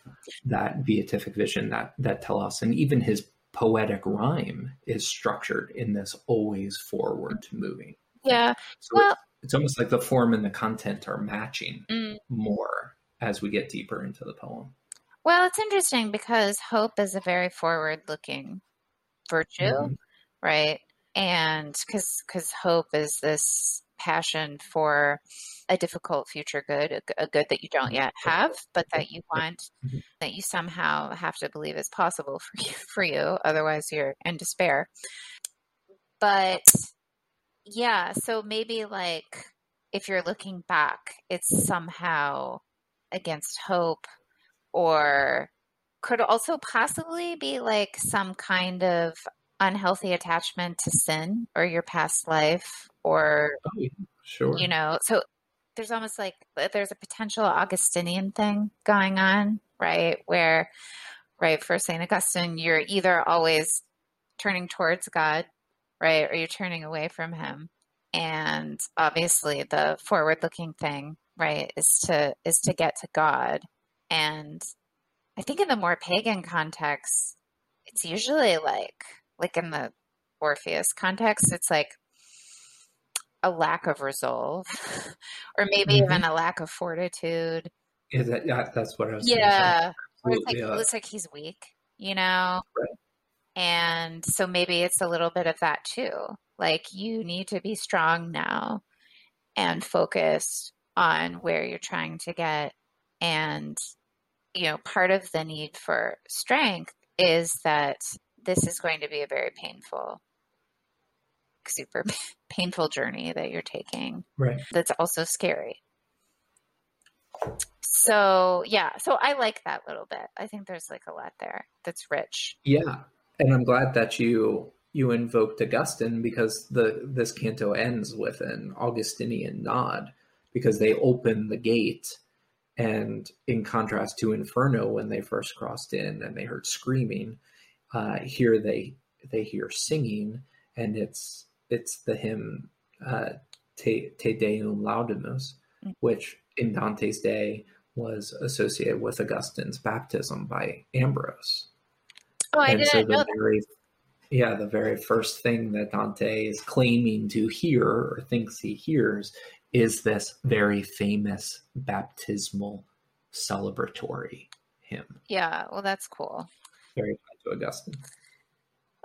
that beatific vision that that telos and even his poetic rhyme is structured in this always forward moving. Yeah. So well it's, it's, almost like the form and the content are matching mm. more as we get deeper into the poem. Well it's interesting because hope is a very forward looking virtue mm-hmm. right and because because hope is this passion for a difficult future good a, a, good that you don't yet have but that you want mm-hmm. that you somehow have to believe is possible for you for you otherwise you're in despair. But yeah so maybe like if you're looking back it's somehow against hope or could also possibly be like some kind of unhealthy attachment to sin or your past life or oh, sure. you know so there's almost like uh, there's a potential augustinian thing going on right where right for st augustine you're either always turning towards god right or you're turning away from him. And obviously the forward looking thing right is to is to get to god. And i think in the more pagan context it's usually like like in the Orpheus context, it's like a lack of resolve, or maybe mm-hmm. even a lack of fortitude. Is that yeah, that's what I was yeah. it's like, yeah. it looks like he's weak, you know? Right. And so maybe it's a little bit of that too. Like you need to be strong now and focused on where you're trying to get. And, you know, part of the need for strength is that this is going to be a very painful super painful journey that you're taking. Right. That's also scary. So yeah so i like that little bit. I think there's like a lot there that's rich. Yeah and i'm glad that you you invoked augustine because the this canto ends with an augustinian nod because they open the gate and in contrast to inferno when they first crossed in and they heard screaming uh, here they they hear singing, and it's it's the hymn uh, Te, Te Deum Laudamus, mm. which in Dante's day was associated with Augustine's baptism by Ambrose. Oh, I and didn't so the know very, Yeah, the very first thing that Dante is claiming to hear or thinks he hears is this very famous baptismal celebratory hymn. Yeah, well, that's cool. Very to Augustine.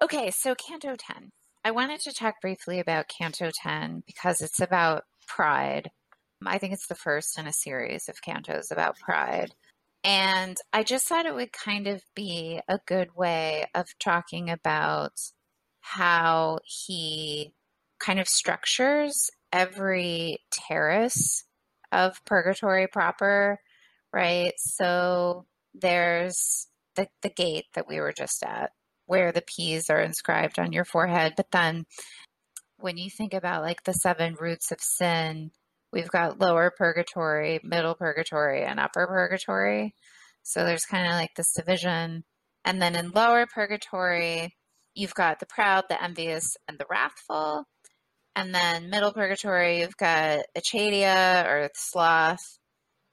Okay, so Canto 10. I wanted to talk briefly about Canto 10 because it's about pride. I think it's the first in a series of cantos about pride. And I just thought it would kind of be a good way of talking about how he kind of structures every terrace of purgatory proper, right? So there's the, the gate that we were just at, where the P's are inscribed on your forehead. But then when you think about like the seven roots of sin, we've got lower purgatory, middle purgatory, and upper purgatory. So there's kind of like this division. And then in lower purgatory, you've got the proud, the envious, and the wrathful. And then middle purgatory, you've got acedia or sloth.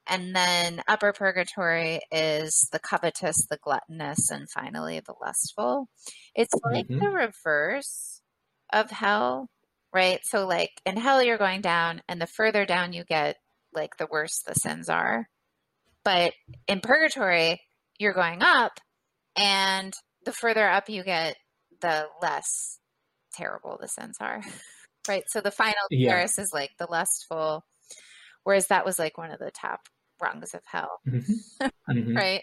And then upper purgatory is the covetous, the gluttonous, and finally the lustful. It's like mm-hmm. the reverse of hell, right? So, like in hell, you're going down, and the further down you get, like the worse the sins are. But in purgatory, you're going up, and the further up you get, the less terrible the sins are. right? So the final yeah. terrace is like the lustful, whereas that was like one of the top rungs of hell. Mm-hmm. mm-hmm. right?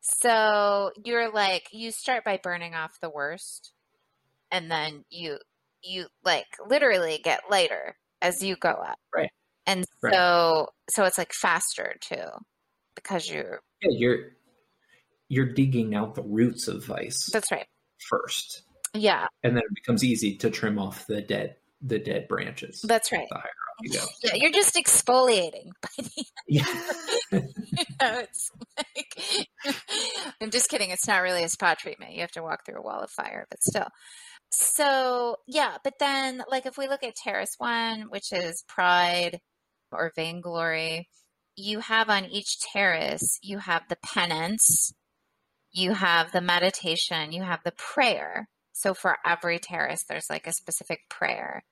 So you're like you start by burning off the worst and then you you like literally get lighter as you go up. Right. And right. so so it's like faster too because you're yeah, you're you're digging out the roots of vice. That's right. First. Yeah. And then it becomes easy to trim off the dead the dead branches. That's right. The higher up you go. Yeah, you're just exfoliating by the Yeah. you know, it's like I'm just kidding. It's not really a spa treatment. You have to walk through a wall of fire, but still. So yeah, but then like if we look at terrace one, which is pride or vainglory, you have on each terrace, you have the penance, you have the meditation, you have the prayer. So for every terrace, there's like a specific prayer.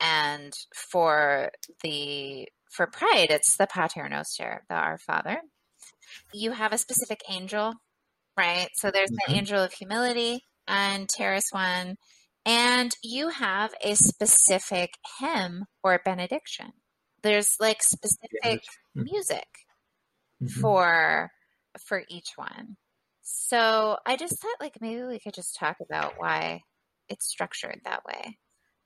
And for the for pride, it's the Pater Noster, the Our Father. You have a specific angel, right? So there's mm-hmm. the angel of humility and terrace one, and you have a specific hymn or benediction. There's like specific mm-hmm. music mm-hmm. for for each one. So I just thought like maybe we could just talk about why it's structured that way.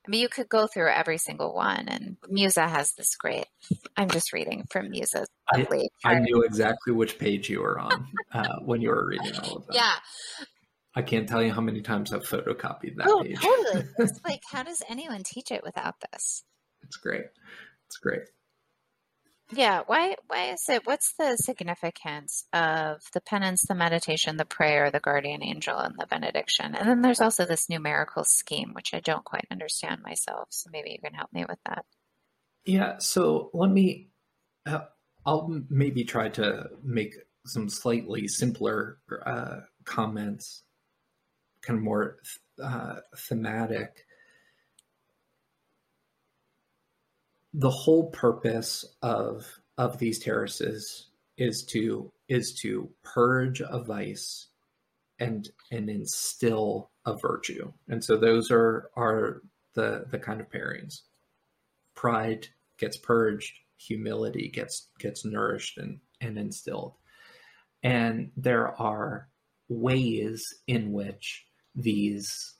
I mean, you could go through every single one, and Musa has this great. I'm just reading from Musa's. I, I knew exactly which page you were on uh, when you were reading all of that. Yeah. I can't tell you how many times I've photocopied that oh, page. Totally. It's like, how does anyone teach it without this? It's great. It's great. Yeah, why why is it what's the significance of the penance, the meditation, the prayer, the guardian angel and the benediction? And then there's also this numerical scheme which I don't quite understand myself, so maybe you can help me with that. Yeah, so let me uh, I'll maybe try to make some slightly simpler uh, comments kind of more uh, thematic the whole purpose of of these terraces is to is to purge a vice and and instill a virtue. And so those are are the the kind of pairings. Pride gets purged humility gets gets nourished and and instilled. And there are ways in which these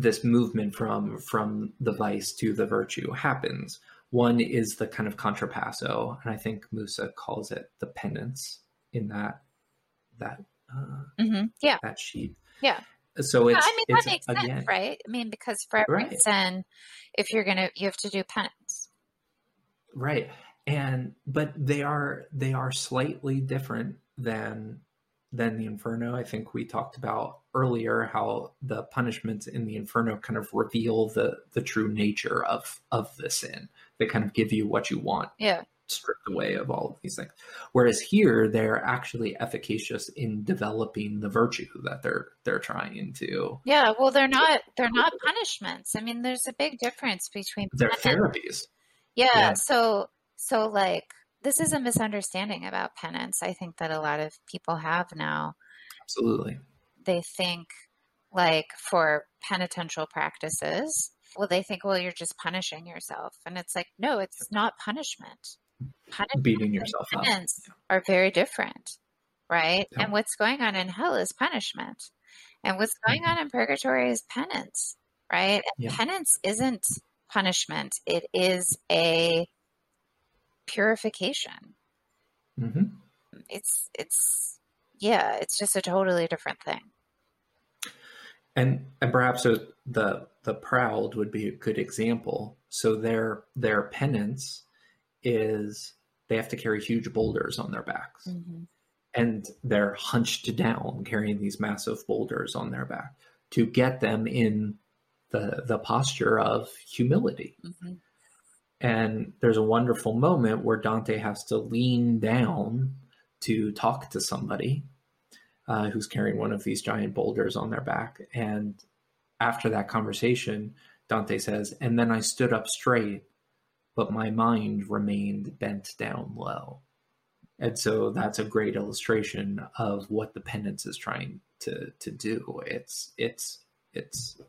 this movement from from the vice to the virtue happens. One is the kind of contrapasso, and I think Musa calls it the penance in that that uh, mm-hmm. yeah that sheet. Yeah. So it's. I mean it's, that makes again, sense, right? I mean because for every right. sin, if you're gonna, you have to do penance. Right, and but they are they are slightly different than than the Inferno. I think we talked about earlier how the punishments in the Inferno kind of reveal the the true nature of of the sin. They kind of give you what you want. Yeah. Stripped away of all of these things. Whereas here they're actually efficacious in developing the virtue that they're they're trying to Yeah, well they're not they're not punishments. I mean there's a big difference between they're therapies. Yeah, yeah. So so like this is a misunderstanding about penance. I think that a lot of people have now. Absolutely. They think, like, for penitential practices, well, they think, well, you're just punishing yourself. And it's like, no, it's not punishment. punishment Beating yourself up. are very different, right? Yeah. And what's going on in hell is punishment. And what's going mm-hmm. on in purgatory is penance, right? Yeah. Penance isn't punishment, it is a purification. Mm-hmm. It's it's yeah, it's just a totally different thing. And and perhaps the the proud would be a good example. So their their penance is they have to carry huge boulders on their backs. Mm-hmm. And they're hunched down carrying these massive boulders on their back to get them in the the posture of humility. Mm-hmm. And there's a wonderful moment where Dante has to lean down to talk to somebody uh, who's carrying one of these giant boulders on their back. And after that conversation, Dante says, And then I stood up straight, but my mind remained bent down low. And so that's a great illustration of what the penance is trying to, to do. It's it's it's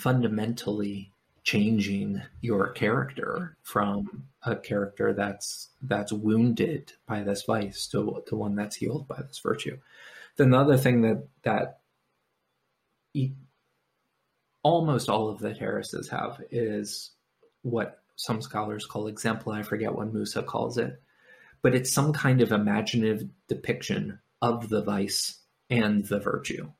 fundamentally changing your character from a character that's that's wounded by this vice to, the one that's healed by this virtue. Then the other thing that that e- almost all of the terraces have is what some scholars call exempla. I forget what Musa calls it, but it's some kind of imaginative depiction of the vice and the virtue.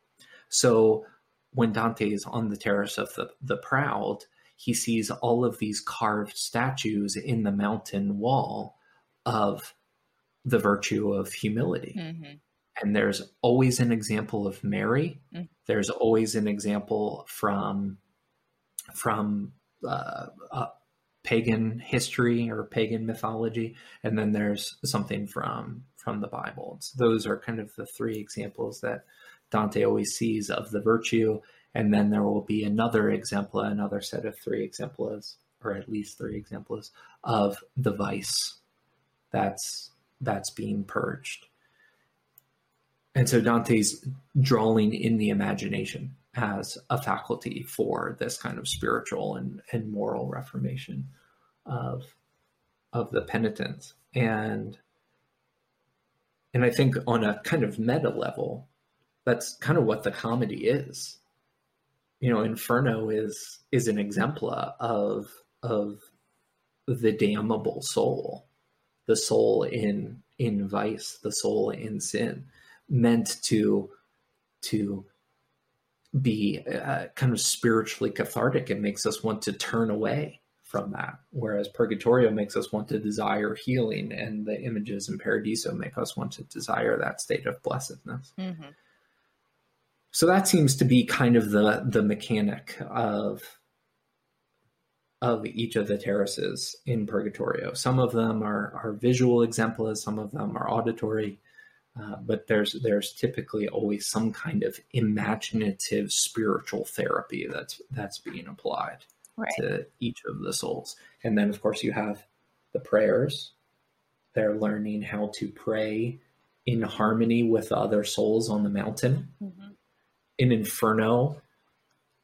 So when Dante is on the terrace of the, the proud, he sees all of these carved statues in the mountain wall of the virtue of humility. Mm-hmm. And there's always an example of Mary. Mm-hmm. There's always an example from from uh, uh, pagan history or pagan mythology, and then there's something from from the Bible. So those are kind of the three examples that Dante always sees of the virtue, and then there will be another example, another set of three exemplars, or at least three exemplars of the vice that's that's being purged. And so Dante's drawing in the imagination as a faculty for this kind of spiritual and, and moral reformation of of the penitents. And and I think on a kind of meta level, that's kind of what the comedy is you know inferno is is an exemplar of of the damnable soul the soul in in vice the soul in sin meant to to be uh, kind of spiritually cathartic it makes us want to turn away from that whereas purgatorio makes us want to desire healing and the images in paradiso make us want to desire that state of blessedness mm-hmm. So that seems to be kind of the the mechanic of of each of the terraces in Purgatorio. Some of them are are visual exemplas, some of them are auditory, uh, but there's there's typically always some kind of imaginative spiritual therapy that's that's being applied right. to each of the souls. And then of course you have the prayers. They're learning how to pray in harmony with other souls on the mountain. Mm-hmm in Inferno,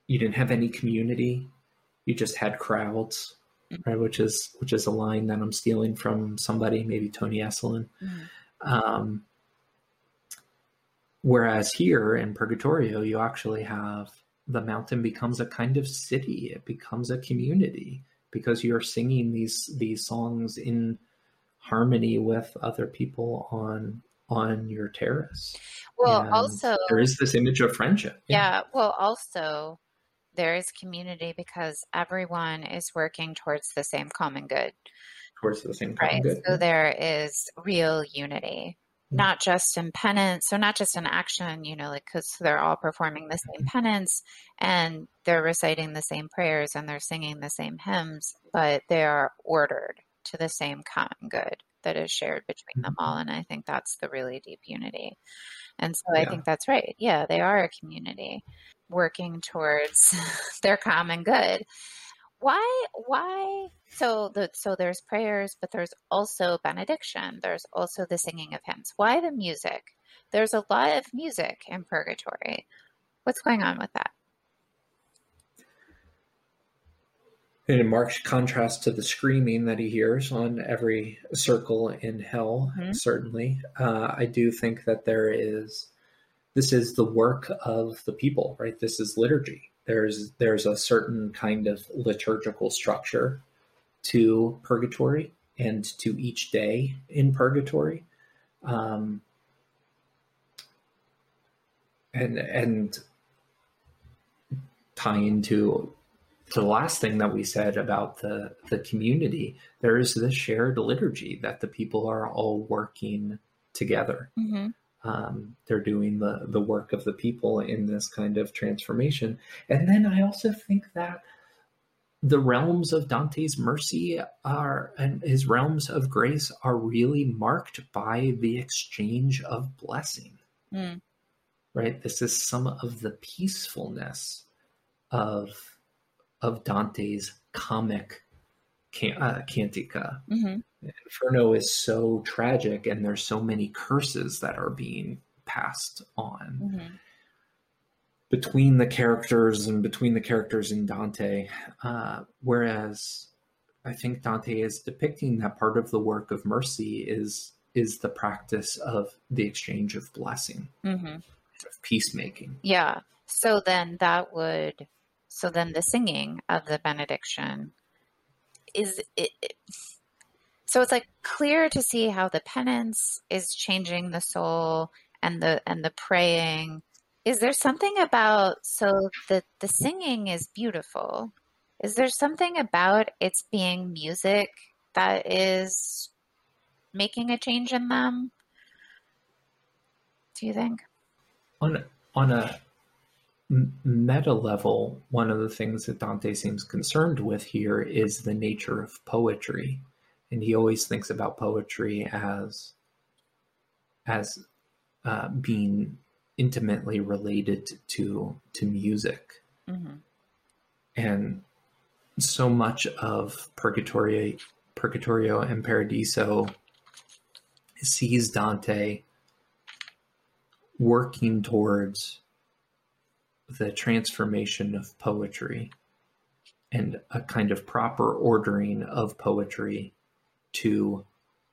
you didn't have any community. You just had crowds, mm-hmm. right? Which is which is a line that I'm stealing from somebody, maybe Tony Esolen. Mm-hmm. Um, whereas here in Purgatorio, you actually have the mountain becomes a kind of city. It becomes a community because you're singing these these songs in harmony with other people on on your terrace. Well, and also there is this image of friendship. Yeah. yeah. Well, also there is community because everyone is working towards the same common good. Towards the same common right. good. So there is real unity, mm-hmm. not just in penance, so not just in action. You know, like because they're all performing the same mm-hmm. penance and they're reciting the same prayers and they're singing the same hymns, but they are ordered to the same common good that is shared between them mm-hmm. all. And I think that's the really deep unity. And so yeah. I think that's right. Yeah, they are a community working towards their common good. Why why so the so there's prayers, but there's also benediction. There's also the singing of hymns. Why the music? There's a lot of music in purgatory. What's going on with that? In marked contrast to the screaming that he hears on every circle in hell, mm-hmm. certainly, uh, I do think that there is this is the work of the people, right? This is liturgy. There's there's a certain kind of liturgical structure to purgatory and to each day in purgatory. Um, and and tie into to the last thing that we said about the the community there is this shared liturgy that the people are all working together Mm-hmm. um, they're doing the the work of the people in this kind of transformation and then i also think that the realms of dante's mercy are and his realms of grace are really marked by the exchange of blessing Mm. right this is some of the peacefulness of of dante's comic can, uh, cantica Mm-hmm. Inferno is so tragic, and there's so many curses that are being passed on Mm-hmm. between the characters and between the characters in Dante. Uh, whereas I think Dante is depicting that part of the work of mercy is is the practice of the exchange of blessing, Mm-hmm. of peacemaking. Yeah. So then that would, so then the singing of the benediction is it, it- so it's like clear to see how the penance is changing the soul and the and the praying. Is there something about so the the singing is beautiful? Is there something about its being music that is making a change in them? Do you think? On on a meta level, one of the things that Dante seems concerned with here is the nature of poetry, and he always thinks about poetry as as uh, being intimately related to to music, Mm-hmm. and so much of Purgatorio, Purgatorio and Paradiso sees Dante working towards the transformation of poetry and a kind of proper ordering of poetry to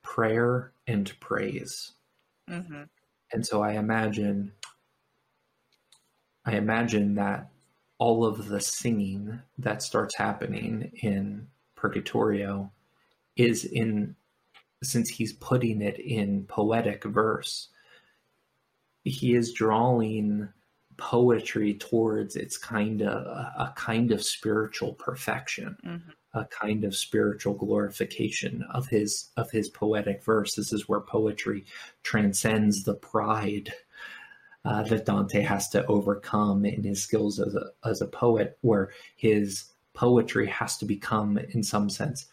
prayer and praise. Mm-hmm. And so I imagine I imagine that all of the singing that starts happening in Purgatorio is in since he's putting it in poetic verse he is drawing poetry towards its kind of a kind of spiritual perfection Mm-hmm. a kind of spiritual glorification of his of his poetic verse. This is where poetry transcends the pride uh, that Dante has to overcome in his skills as a as a poet, where his poetry has to become, in some sense,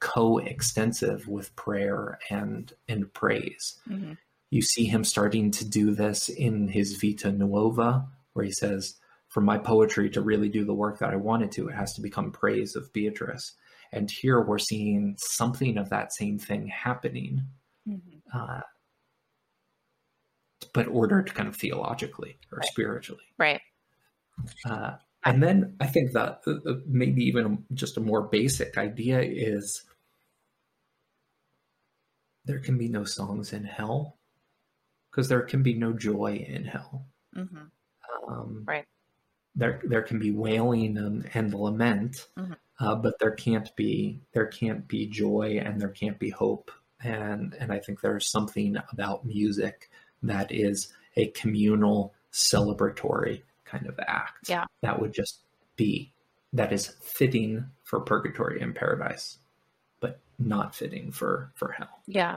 co-extensive with prayer and and praise. Mm-hmm. You see him starting to do this in his Vita Nuova, where he says, For my poetry to really do the work that I wanted to, it has to become praise of Beatrice. And here we're seeing something of that same thing happening, Mm-hmm. uh, but ordered kind of theologically or spiritually. Right. Uh, and then I think that uh, uh, maybe even just a more basic idea is there can be no songs in hell because there can be no joy in hell. Mm-hmm. Um, Right. There, there can be wailing and, and lament, Mhm. uh, but there can't be there can't be joy and there can't be hope. And and I think there's something about music that is a communal celebratory kind of act. Yeah. That would just be that is fitting for purgatory and paradise, but not fitting for for hell. Yeah,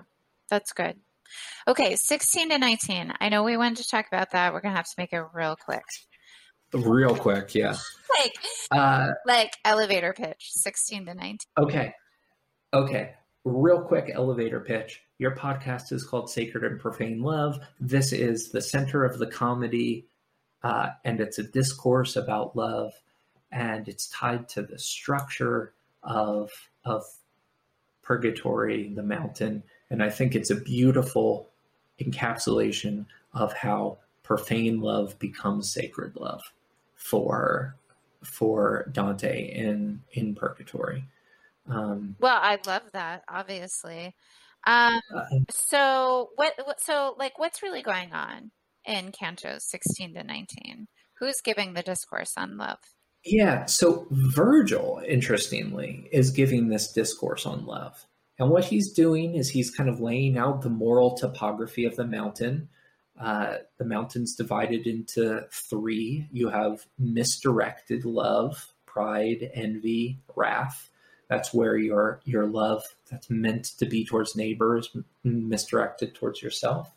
that's good. Okay, 16 to 19. I know we wanted to talk about that. We're going to have to make it real quick. Real quick, yeah. Like, Uh, like elevator pitch, 16 to 19. Okay. Okay. Real quick elevator pitch. Your podcast is called Sacred and Profane Love. This is the center of the comedy, uh, and it's a discourse about love, and it's tied to the structure of of purgatory, the mountain, and I think it's a beautiful encapsulation of how profane love becomes sacred love for for Dante in in purgatory. Um, Well, I love that, obviously. Um, uh, so what, what so like what's really going on in cantos 16 to 19? Who's giving the discourse on love? yeah, so Virgil, interestingly, is giving this discourse on love. And what he's doing is he's kind of laying out the moral topography of the mountain, Uh, the mountain's divided into three. You have misdirected love, pride, envy, wrath. That's where your your love that's meant to be towards neighbors misdirected towards yourself.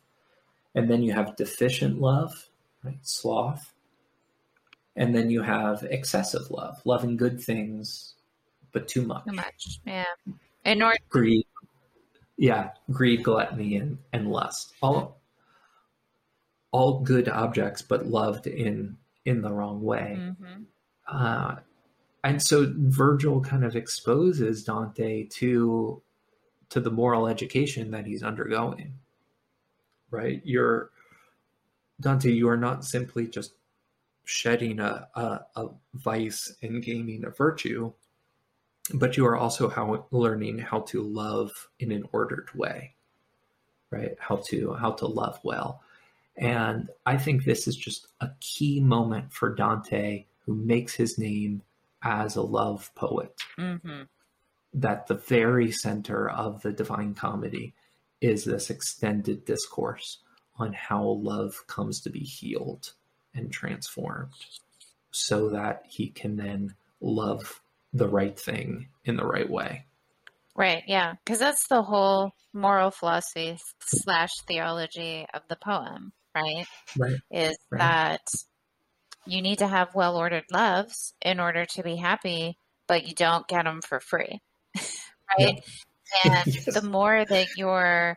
And then you have deficient love, right? Sloth. And then you have excessive love, loving good things, but too much. Too much, yeah. In order greed, yeah, greed, gluttony, and and lust. All all good objects, but loved in in the wrong way. Mm-hmm. Uh, and so Virgil kind of exposes Dante to to the moral education that he's undergoing. Right? You're Dante, you are not simply just shedding a, a, a vice and gaining a virtue, but you are also how learning how to love in an ordered way. Right? How to how to love well. And I think this is just a key moment for Dante, who makes his name as a love poet. Mm-hmm. That the very center of the Divine Comedy is this extended discourse on how love comes to be healed and transformed so that he can then love the right thing in the right way. Right, yeah. Because that's the whole moral philosophy slash theology of the poem, right? Right. Is right. that you need to have well ordered loves in order to be happy, but you don't get them for free. right? Yeah. And yes. the more that you're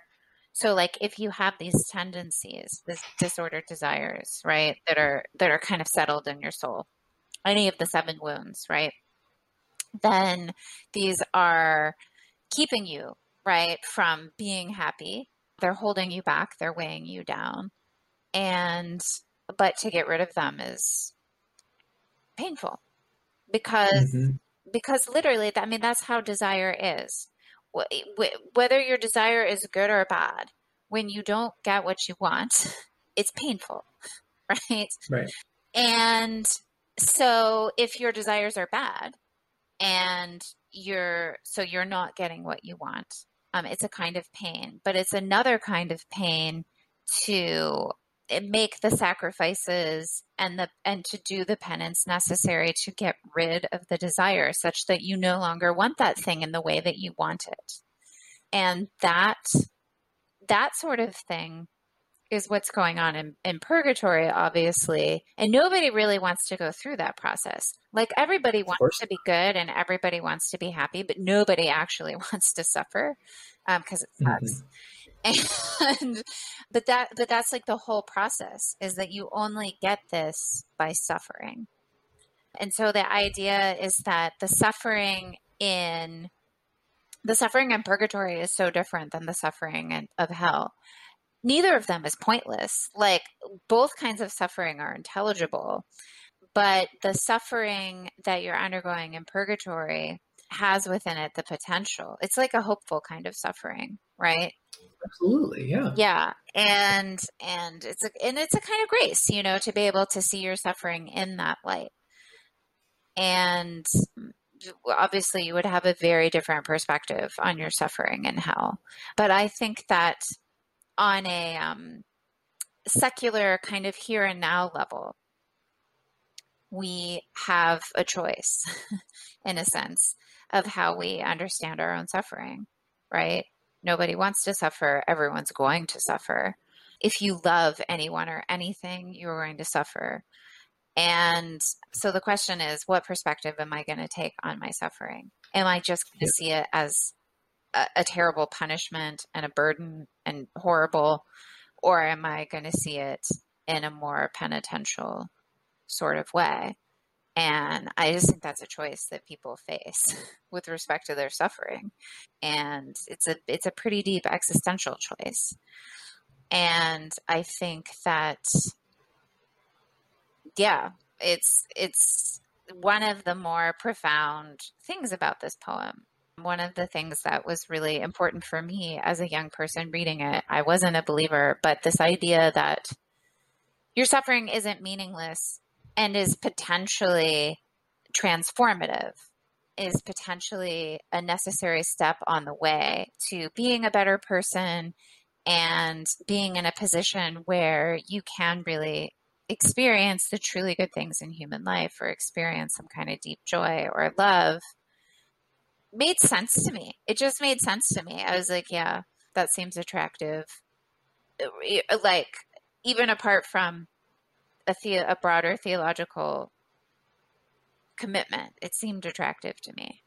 so like if you have these tendencies, this disordered desires, right, that are that are kind of settled in your soul, any of the seven wounds, right? Then these are keeping you, right, from being happy. They're holding you back, they're weighing you down. And but to get rid of them is painful because mm-hmm. because literally i mean that's how desire is whether your desire is good or bad when you don't get what you want it's painful right right and so if your desires are bad and you're so you're not getting what you want. Um, it's a kind of pain but it's another kind of pain to make the sacrifices and the and to do the penance necessary to get rid of the desire such that you no longer want that thing in the way that you want it. And that that sort of thing is what's going on in, in purgatory obviously and nobody really wants to go through that process. Like everybody wants to be good and everybody wants to be happy but nobody actually wants to suffer because um, it sucks. Mm-hmm and but that but that's like the whole process is that you only get this by suffering. And so the idea is that the suffering in the suffering in purgatory is so different than the suffering in, of hell neither of them is pointless like both kinds of suffering are intelligible but the suffering that you're undergoing in purgatory has within it the potential it's like a hopeful kind of suffering right Absolutely, yeah. Yeah. And and it's a and it's a kind of grace, you know, to be able to see your suffering in that light. And obviously you would have a very different perspective on your suffering in hell. But I think that on a um, secular kind of here and now level, we have a choice, in a sense, of how we understand our own suffering, right? Nobody wants to suffer. Everyone's going to suffer. If you love anyone or anything, you're going to suffer. And so the question is, what perspective am I going to take on my suffering? Am I just going to see it as a, a, terrible punishment and a burden and horrible? Or am I going to see it in a more penitential sort of way? And I just think that's a choice that people face with respect to their suffering. And it's a it's a pretty deep existential choice. And I think that yeah, it's it's one of the more profound things about this poem. One of the things that was really important for me as a young person reading it, I wasn't a believer, but this idea that your suffering isn't meaningless and is potentially transformative is potentially a necessary step on the way to being a better person and being in a position where you can really experience the truly good things in human life or experience some kind of deep joy or love made sense to me. It just made sense to me. I was like, yeah, that seems attractive. Uh, uh, like, even apart from a, the- a broader theological commitment, it seemed attractive to me,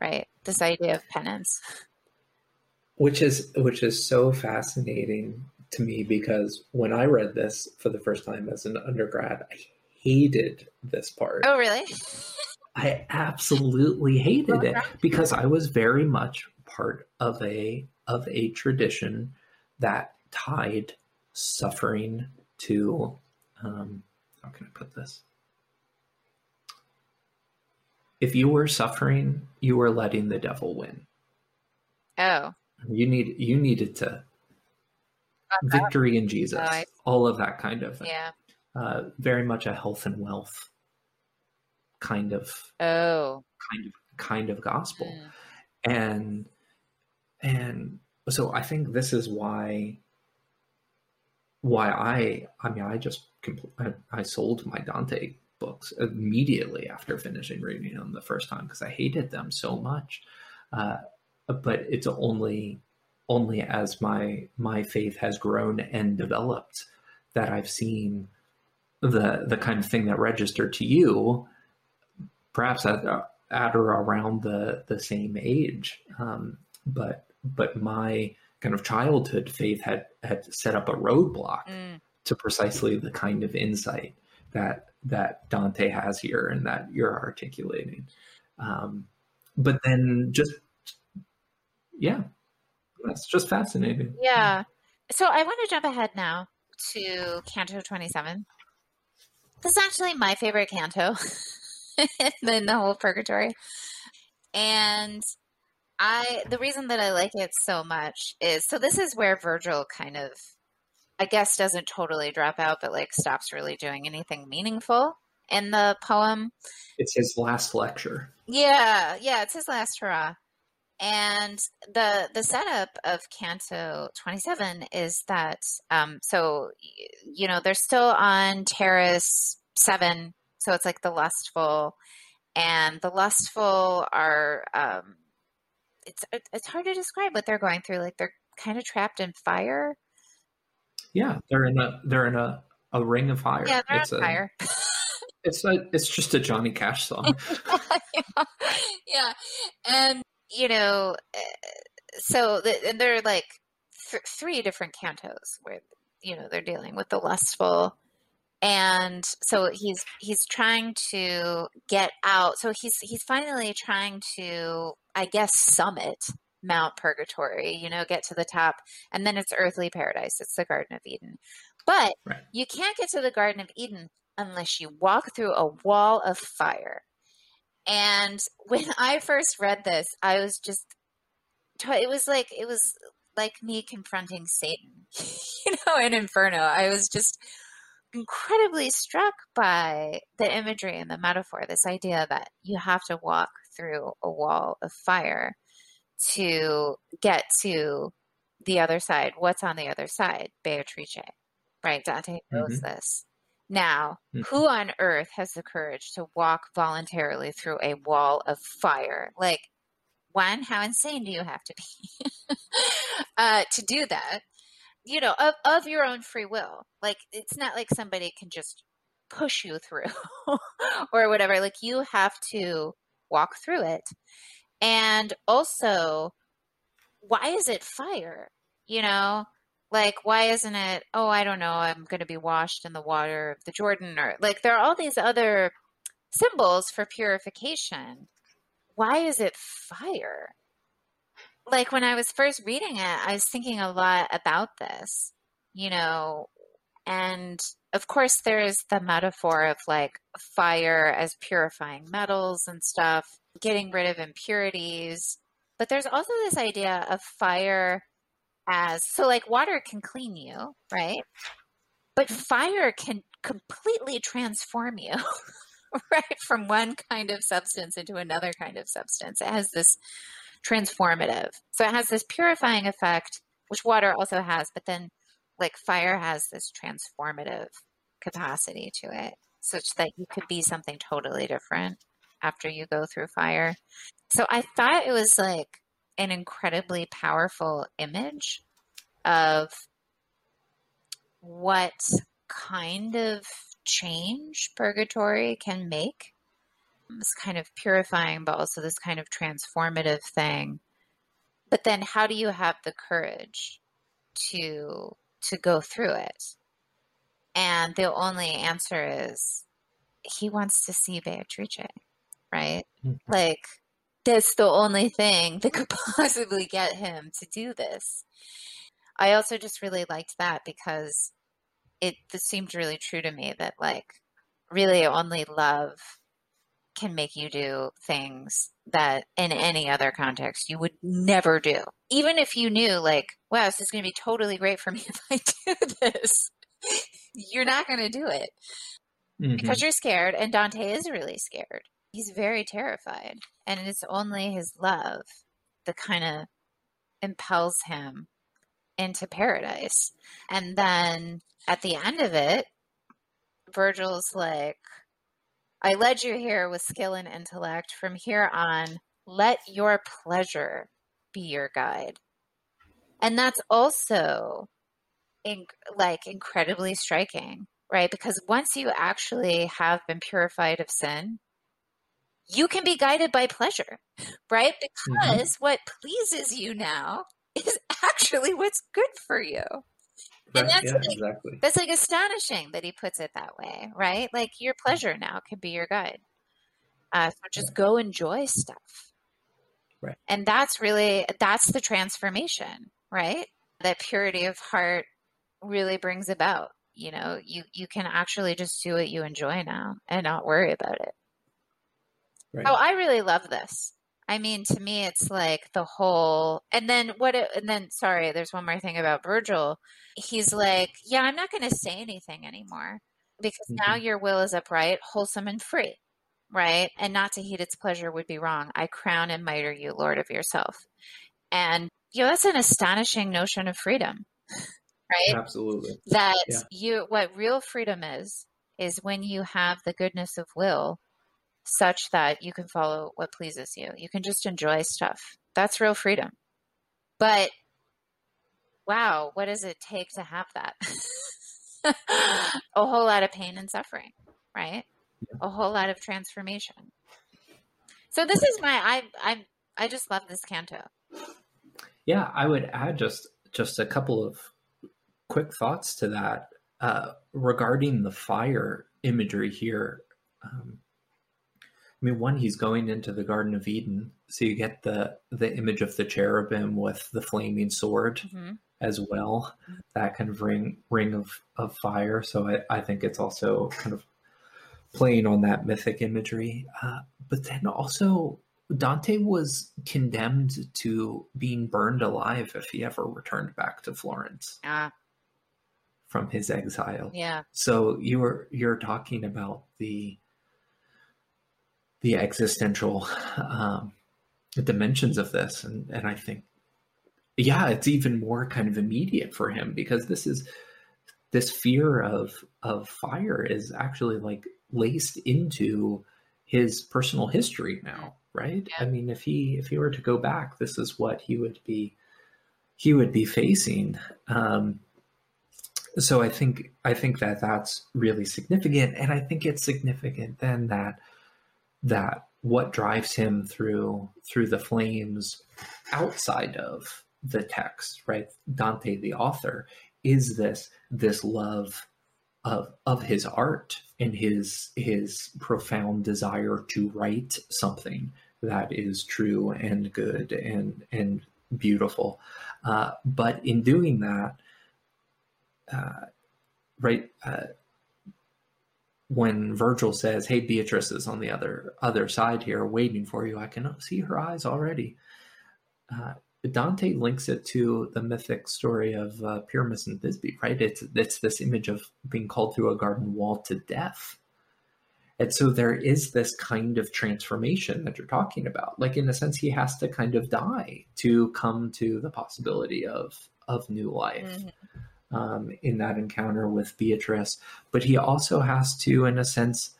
right? This idea of penance. Which is which is so fascinating to me because when I read this for the first time as an undergrad, I hated this part. Oh, really? I absolutely hated it because I was very much part of a of a tradition that tied suffering to um, how can I put this? If you were suffering, you were letting the devil win. Oh, You need you needed to victory in Jesus, Oh, all of that kind of thing. yeah. Uh, very much a health and wealth kind of Oh. kind of kind of gospel. Mm. and and so I think this is why why I I mean I just compl- I, I sold my Dante books immediately after finishing reading them the first time because I hated them so much. Uh, but it's only only as my my faith has grown and developed that I've seen the the kind of thing that registered to you, perhaps at at or around the the same age. Um, but but my kind of childhood faith had had set up a roadblock Mm. to precisely the kind of insight that that Dante has here and that you're articulating. Um, but then just yeah, that's just fascinating. Yeah. So I want to jump ahead now to Canto 27. This is actually my favorite canto in the whole purgatory. And I the reason that I like it so much is so this is where Virgil kind of I guess doesn't totally drop out but like stops really doing anything meaningful in the poem. It's his last lecture. Yeah, yeah, it's his last hurrah. And the the setup of Canto 27 is that um so you know they're still on terrace 7 so it's like the lustful and the lustful are um, it's it's hard to describe what they're going through like they're kind of trapped in fire. Yeah, they're in a they're in a, a ring of fire. Yeah, they're it's on a, fire. It's a, it's just a Johnny Cash song. yeah. yeah. And, you know, uh, so the, and there are like th- three different cantos where, you know, they're dealing with the lustful. And so he's he's trying to get out. So he's he's finally trying to, I guess, summit Mount Purgatory. You know, get to the top, and then it's earthly paradise. It's the Garden of Eden. But Right. you can't get to the Garden of Eden unless you walk through a wall of fire. And when I first read this, I was just, it was like, it was like me confronting Satan, you know, in Inferno. I was just incredibly struck by the imagery and the metaphor, this idea that you have to walk through a wall of fire to get to the other side. What's on the other side? Beatrice, right? Dante knows this. Now, Mhm. who on earth has the courage to walk voluntarily through a wall of fire? Like, one, how insane do you have to be uh, to do that? You know, of, of your own free will. Like, it's not like somebody can just push you through or whatever. Like, you have to walk through it. And also, why is it fire? You know, like why isn't it oh i don't know i'm going to be washed in the water of the jordan or like there are all these other symbols for purification why is it fire like when i was first reading it i was thinking a lot about this you know and of course there is the metaphor of like fire as purifying metals and stuff getting rid of impurities but there's also this idea of fire as so like water can clean you, right? But fire can completely transform you, right? From one kind of substance into another kind of substance. It has this transformative. So it has this purifying effect, which water also has, but then like fire has this transformative capacity to it, such that you could be something totally different after you go through fire. So I thought it was like an incredibly powerful image of what kind of change purgatory can make. This kind of purifying, but also this kind of transformative thing. But then how do you have the courage to to go through it? And the only answer is he wants to see Beatrice, right? Mm-hmm. Like that's the only thing that could possibly get him to do this. I also just really liked that because it seemed really true to me that like really only love can make you do things that in any other context you would never do. Even if you knew like, wow, this is going to be totally great for me if I do this. you're not going to do it mm-hmm. because you're scared and Dante is really scared. He's very terrified and it's only his love that kind of impels him into paradise. And then at the end of it, Virgil's like, I led you here with skill and intellect. From here on, let your pleasure be your guide. And that's also in, like incredibly striking, right? Because once you actually have been purified of sin, you can be guided by pleasure, right? Mm-hmm. Because mm-hmm. what pleases you now is actually what's good for you. And that's, yeah, like, exactly. that's like astonishing that he puts it that way, right? Like your pleasure now can be your guide. Uh, so just go enjoy stuff. Right. And that's really, that's the transformation, right? That purity of heart really brings about. You know, you, you can actually just do what you enjoy now and not worry about it. Right. Oh, I really love this. I mean, to me, it's like the whole, and then what, it, and then, sorry, there's one more thing about Virgil. He's like, yeah, I'm not going to say anything anymore because mm-hmm. now your will is upright, wholesome, and free, right? And not to heed its pleasure would be wrong. I crown and miter you, Lord of yourself. And, you know, that's an astonishing notion of freedom, right? Absolutely. That yeah. you, what real freedom is, is when you have the goodness of will such that you can follow what pleases you. You can just enjoy stuff. That's real freedom. But wow, what does it take to have that? a whole lot of pain and suffering, right? A whole lot of transformation. So this is my I I I just love this canto. Yeah, I would add just just a couple of quick thoughts to that uh, regarding the fire imagery here. Um, I mean, one, he's going into the Garden of Eden, so you get the the image of the cherubim with the flaming sword mm-hmm. as well, that kind of ring ring of of fire. So I, I think it's also kind of playing on that mythic imagery. Uh, but then also, Dante was condemned to being burned alive if he ever returned back to Florence. Ah. From his exile. Yeah. So you were you're talking about the the existential um, dimensions of this, and and I think, yeah, it's even more kind of immediate for him because this is this fear of of fire is actually like laced into his personal history now, right? Yeah. I mean, if he if he were to go back, this is what he would be he would be facing. Um, so I think I think that that's really significant, and I think it's significant then that that what drives him through through the flames outside of the text right? Dante the author is this this love of of his art and his his profound desire to write something that is true and good and and beautiful. Uh, but in doing that uh, right uh, when Virgil says, "Hey, Beatrice is on the other other side here, waiting for you," I can see her eyes already. Uh, Dante links it to the mythic story of uh, Pyramus and Thisbe, right? It's it's this image of being called through a garden wall to death, and so there is this kind of transformation that you're talking about. Like in a sense, he has to kind of die to come to the possibility of of new life mm-hmm. Um, in that encounter with Beatrice. But he also has to, in a sense,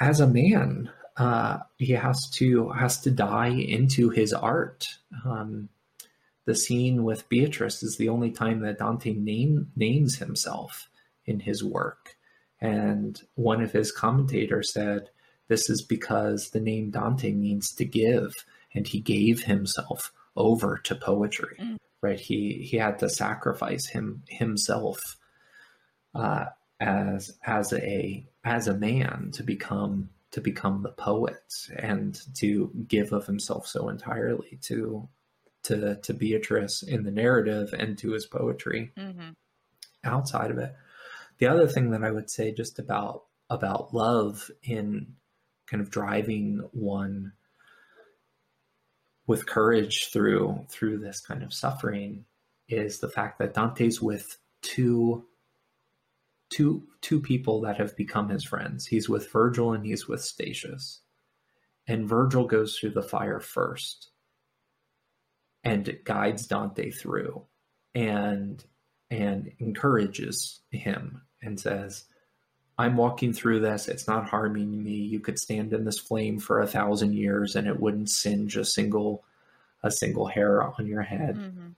as a man, uh, he has to has to die into his art. Um, the scene with Beatrice is the only time that Dante name, names himself in his work. And one of his commentators said, This is because the name Dante means to give, and he gave himself over to poetry. Mm. Right? He he had to sacrifice him himself uh, as as a as a man to become to become the poet and to give of himself so entirely to to to Beatrice in the narrative and to his poetry mm-hmm. outside of it. The other thing that I would say just about about love in kind of driving one with courage through through this kind of suffering is the fact that Dante's with two two two people that have become his friends. He's with Virgil and he's with Statius. And Virgil goes through the fire first and guides Dante through and and encourages him and says, I'm walking through this. It's not harming me. You could stand in this flame for a thousand years and it wouldn't singe a single a single hair on your head. Mm-hmm.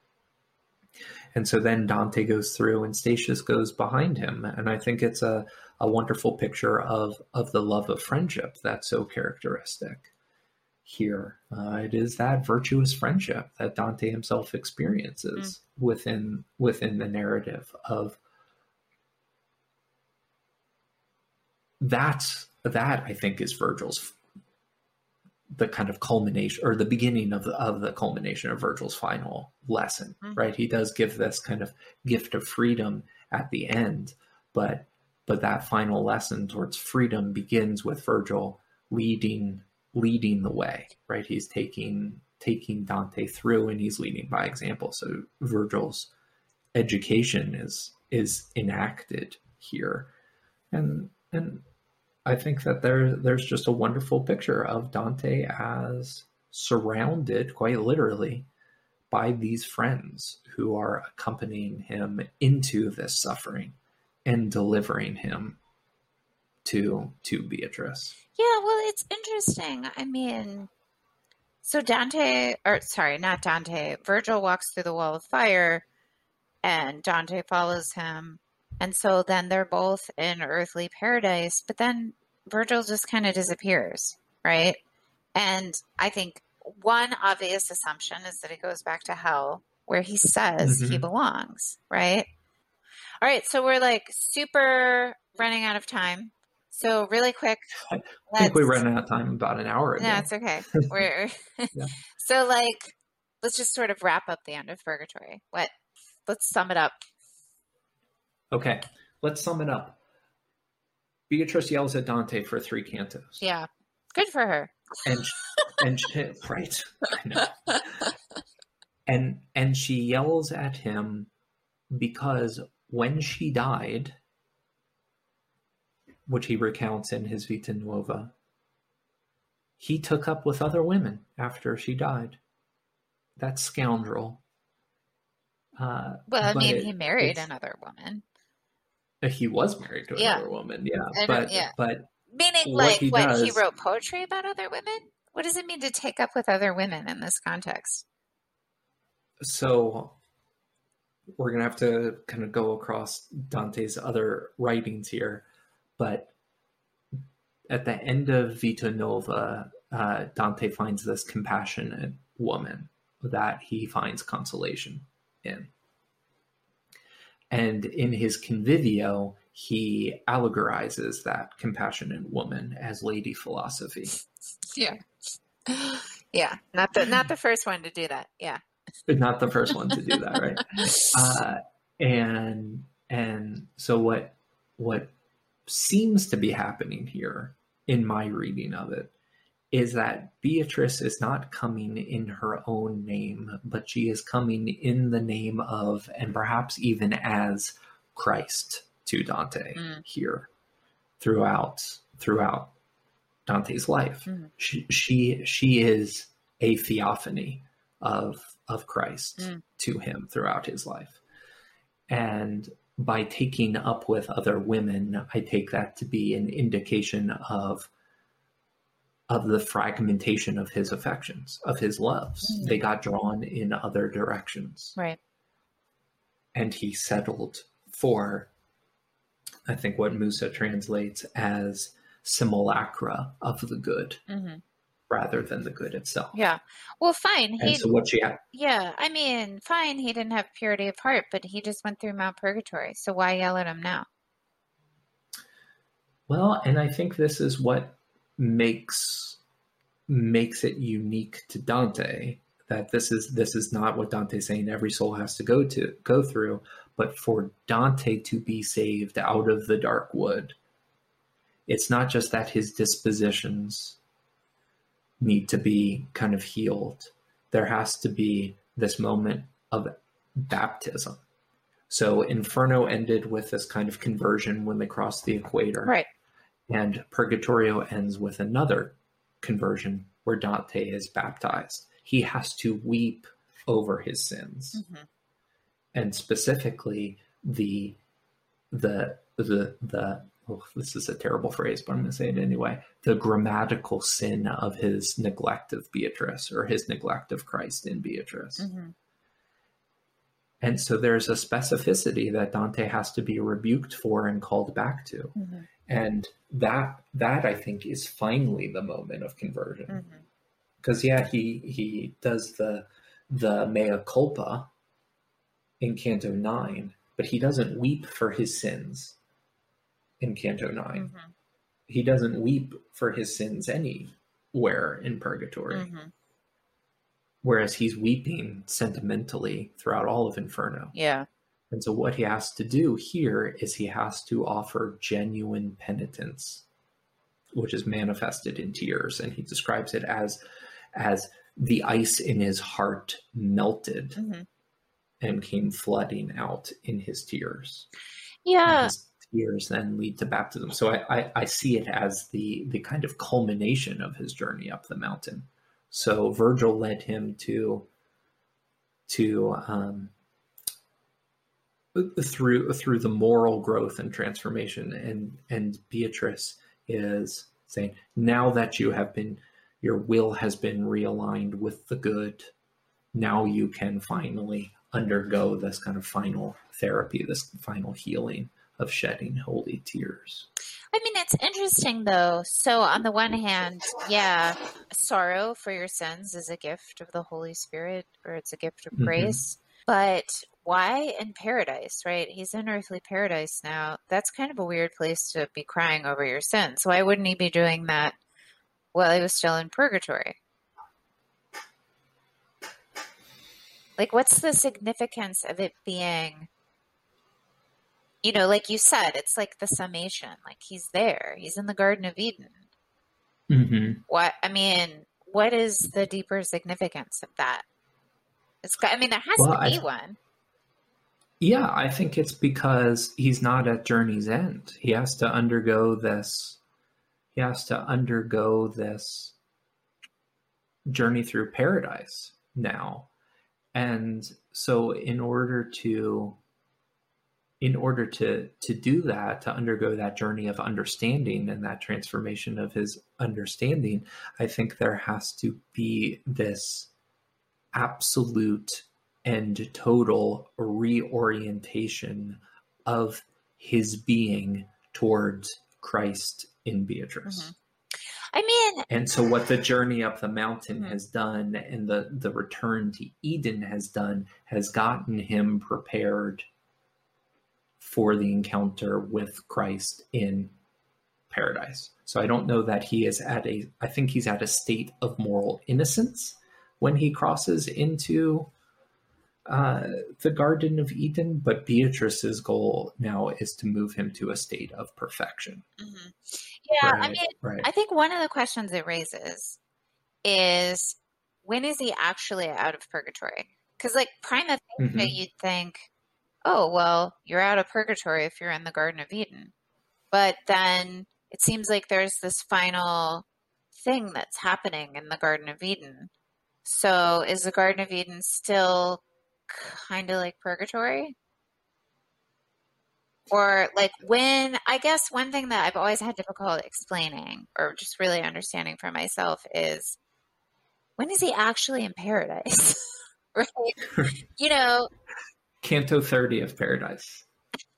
And so then Dante goes through and Statius goes behind him. And I think it's a, a wonderful picture of, of the love of friendship that's so characteristic here. Uh, it is that virtuous friendship that Dante himself experiences mm. within within the narrative of that's that I think is Virgil's the kind of culmination or the beginning of the, of the culmination of Virgil's final lesson, mm-hmm. right? He does give this kind of gift of freedom at the end, but but that final lesson towards freedom begins with Virgil leading leading the way, right? He's taking taking Dante through and he's leading by example. So Virgil's education is is enacted here. And and I think that there there's just a wonderful picture of Dante as surrounded, quite literally, by these friends who are accompanying him into this suffering and delivering him to to Beatrice. Yeah, well, it's interesting. I mean, so Dante, or sorry, not Dante. Virgil walks through the wall of fire, and Dante follows him and so then they're both in earthly paradise, but then Virgil just kind of disappears, right? And I think one obvious assumption is that it goes back to hell where he says mm-hmm. he belongs, right? All right, so we're like super running out of time. So really quick, I think we ran out of time about an hour ago. Yeah, it's okay. We're yeah. so like let's just sort of wrap up the end of Purgatory. What? Let's sum it up. Okay, let's sum it up. Beatrice yells at Dante for three cantos. Yeah, good for her. And and she, right, and and she yells at him because when she died, which he recounts in his Vita Nuova, he took up with other women after she died. That scoundrel. Uh, well, I mean, it, he married another woman. He was married to another woman, yeah. but yeah. but meaning like he what does, he wrote poetry about other women. What does it mean to take up with other women in this context? So we're gonna have to kind of go across Dante's other writings here, but at the end of Vita Nuova, uh, Dante finds this compassionate woman that he finds consolation in. And in his Convivio, he allegorizes that compassionate woman as Lady Philosophy. Yeah. Yeah. Not the not the first one to do that. Yeah. Not the first one to do that, right? uh, and and so what what seems to be happening here in my reading of it is that Beatrice is not coming in her own name, but she is coming in the name of, and perhaps even as Christ to Dante mm. here throughout throughout Dante's life. Mm. She she she is a theophany of of Christ mm. to him throughout his life. And by taking up with other women, I take that to be an indication of of the fragmentation of his affections, of his loves. Mm. They got drawn in other directions. Right. And he settled for I think what Musa translates as simulacra of the good. Mm-hmm rather than the good itself. Yeah. Well, fine. He, so what she had. Yeah. I mean, fine. He didn't have purity of heart, but he just went through Mount Purgatory. So why yell at him now? Well, and I think this is what makes makes it unique to Dante that this is this is not what Dante's saying every soul has to go to go through, but for Dante to be saved out of the dark wood. It's not just that his dispositions need to be kind of healed. There has to be this moment of baptism. So Inferno ended with this kind of conversion when they crossed the equator. Right. And Purgatorio ends with another conversion where Dante is baptized. He has to weep over his sins. Mm-hmm. And specifically the the the the oh, this is a terrible phrase, but I'm going to say it anyway. The grammatical sin of his neglect of Beatrice or his neglect of Christ in Beatrice. Mm-hmm. And so there's a specificity that Dante has to be rebuked for and called back to. Mm-hmm. And that that I think is finally the moment of conversion. Because mm-hmm. yeah, he he does the the mea culpa in Canto 9, but he doesn't weep for his sins in Canto 9. Mm-hmm. He doesn't weep for his sins anywhere in purgatory. Mm-hmm. Whereas he's weeping sentimentally throughout all of Inferno. Yeah. And so what he has to do here is he has to offer genuine penitence, which is manifested in tears. And he describes it as as the ice in his heart melted mm-hmm. and came flooding out in his tears. Yeah tears then lead to baptism. So I, I, I, see it as the the kind of culmination of his journey up the mountain. So Virgil led him to to um, through through the moral growth and transformation, and and Beatrice is saying, now that you have been your will has been realigned with the good, now you can finally undergo this kind of final therapy, this final healing of shedding holy tears. I mean, it's interesting though. So, on the one hand, yeah, sorrow for your sins is a gift of the Holy Spirit, or it's a gift of mm-hmm. grace. But why in paradise, right? He's in earthly paradise now. That's kind of a weird place to be crying over your sins. Why wouldn't he be doing that while he was still in purgatory? Like, what's the significance of it being you know, like you said, it's like the summation. Like he's there. He's in the Garden of Eden. Mm-hmm. What I mean, what is the deeper significance of that? It's. I mean, there has well, to be I, one. Yeah, I think it's because he's not at journey's end. He has to undergo this. He has to undergo this journey through paradise now, and so in order to in order to to do that to undergo that journey of understanding and that transformation of his understanding i think there has to be this absolute and total reorientation of his being towards christ in beatrice mm-hmm. I mean, and so what the journey up the mountain mm-hmm. has done and the the return to Eden has done has gotten him prepared for the encounter with Christ in paradise. So I don't know that he is at a, I think he's at a state of moral innocence when he crosses into uh, the Garden of Eden, but Beatrice's goal now is to move him to a state of perfection. Mm-hmm. Yeah, right, I mean, right. I think one of the questions it raises is when is he actually out of purgatory? Because, like, prima mm-hmm. you'd think oh, well, you're out of purgatory if you're in the Garden of Eden. But then it seems like there's this final thing that's happening in the Garden of Eden. So is the Garden of Eden still kind of like purgatory? Or like when I guess one thing that I've always had difficult explaining or just really understanding for myself is when is he actually in paradise? right? you know, Canto 30 of Paradise.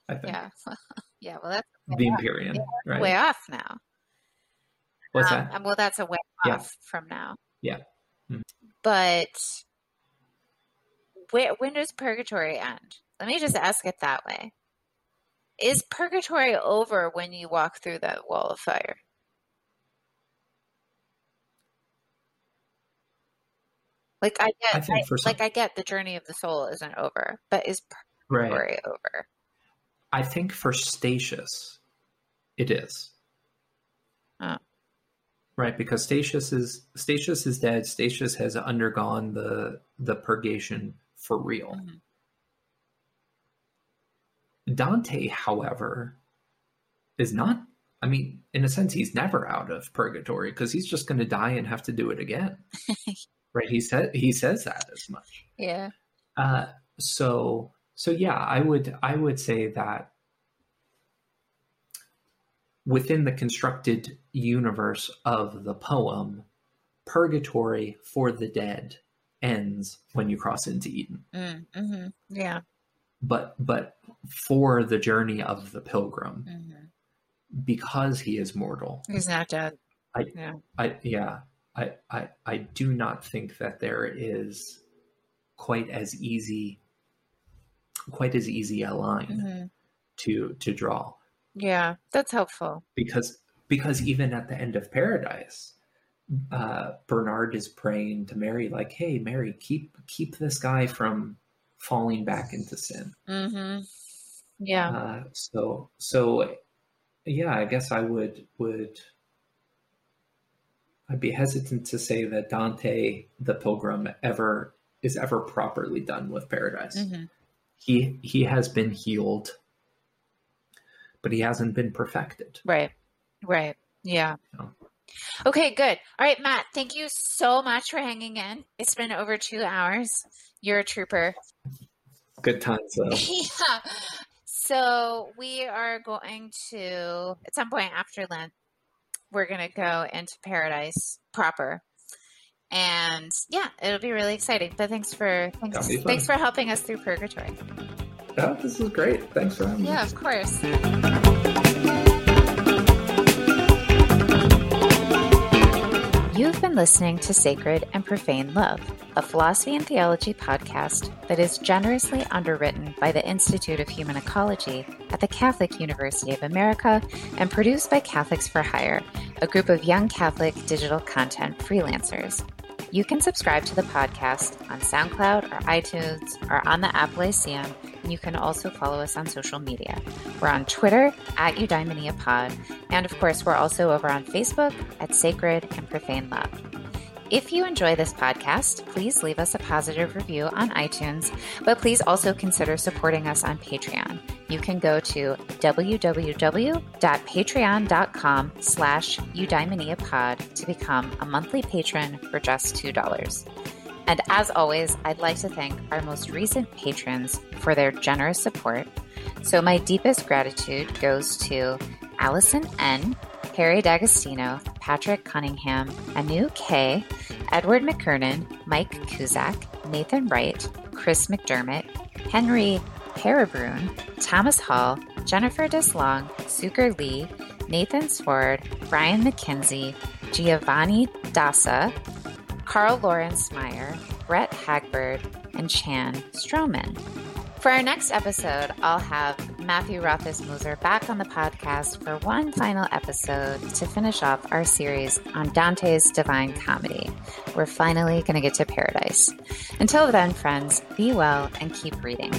I think. Yeah. yeah, well that's the Empyrean, yeah, right? way off now. What's Um, that? Well, that's a way Yeah. off from now. Yeah. Mhm. But where, when does purgatory end? Let me just ask it that way. Is purgatory over when you walk through that wall of fire? Like I get, I I- some- like I get the journey of the soul isn't over, but is Right. purgatory over? I think for Statius, it is. Oh. Right, because Statius is Statius is dead. Statius has undergone the the purgation for real. Mhm. Dante, however, is not. I mean, in a sense, he's never out of purgatory because he's just going to die and have to do it again. right? He said he says that as much. Yeah. Uh, so so yeah, I would I would say that within the constructed universe of the poem, purgatory for the dead ends when you cross into Eden. Mm, hmm Yeah. But but for the journey of the pilgrim, hmm because he is mortal, He's not dead. I- yeah. I yeah, I, I I do not think that there is quite as easy quite as easy a line hmm to to draw Yeah. That's helpful. because because even at the end of paradise uh bernard is praying to mary like hey mary keep keep this guy from falling back into sin hmm Yeah. uh so so yeah i guess i would would i'd be hesitant to say that dante the pilgrim ever is ever properly done with paradise hmm he he has been healed but he hasn't been perfected Right. Right. Yeah. No. Okay, good. All right, Matt, thank you so much for hanging in. It's been over two hours. You're a trooper. good times though yeah. So we are going to, at some point after Lent, we're going to go into paradise proper. And yeah, it'll be really exciting. But thanks for thanks, That'll be fun. thanks for helping us through purgatory. oh, this is great thanks for having me Yeah, of course. You've been listening to Sacred and Profane Love, a philosophy and theology podcast that is generously underwritten by the Institute of Human Ecology at the Catholic University of America and produced by Catholics for Hire, a group of young Catholic digital content freelancers. You can subscribe to the podcast on SoundCloud or iTunes or on the app Lyceum, you can also follow us on social media. We're on Twitter at Eudaimonia Pod, and of course, we're also over on Facebook at Sacred and Profane Love. If you enjoy this podcast, please leave us a positive review on iTunes, but please also consider supporting us on Patreon. You can go to www.patreon.com slash eudaimoniapod to become a monthly patron for just $2. And as always, I'd like to thank our most recent patrons for their generous support. So my deepest gratitude goes to Allison N., Harry D'Agostino, Patrick Cunningham, Anu K., Edward McKernan, Mike Kuzak, Nathan Wright, Chris McDermott, Henry Parabrun, Thomas Hall, Jennifer Deslong, Suker Lee, Nathan Sword, Brian McKenzie, Giovanni Dasa, Carl Lawrence Meyer, Brett Hagbird, and Chan Stroman. For our next episode, I'll have Matthew Rothaus-Moser back on the podcast for one final episode to finish off our series on Dante's Divine Comedy. We're finally going to get to paradise. Until then, friends, be well and keep reading.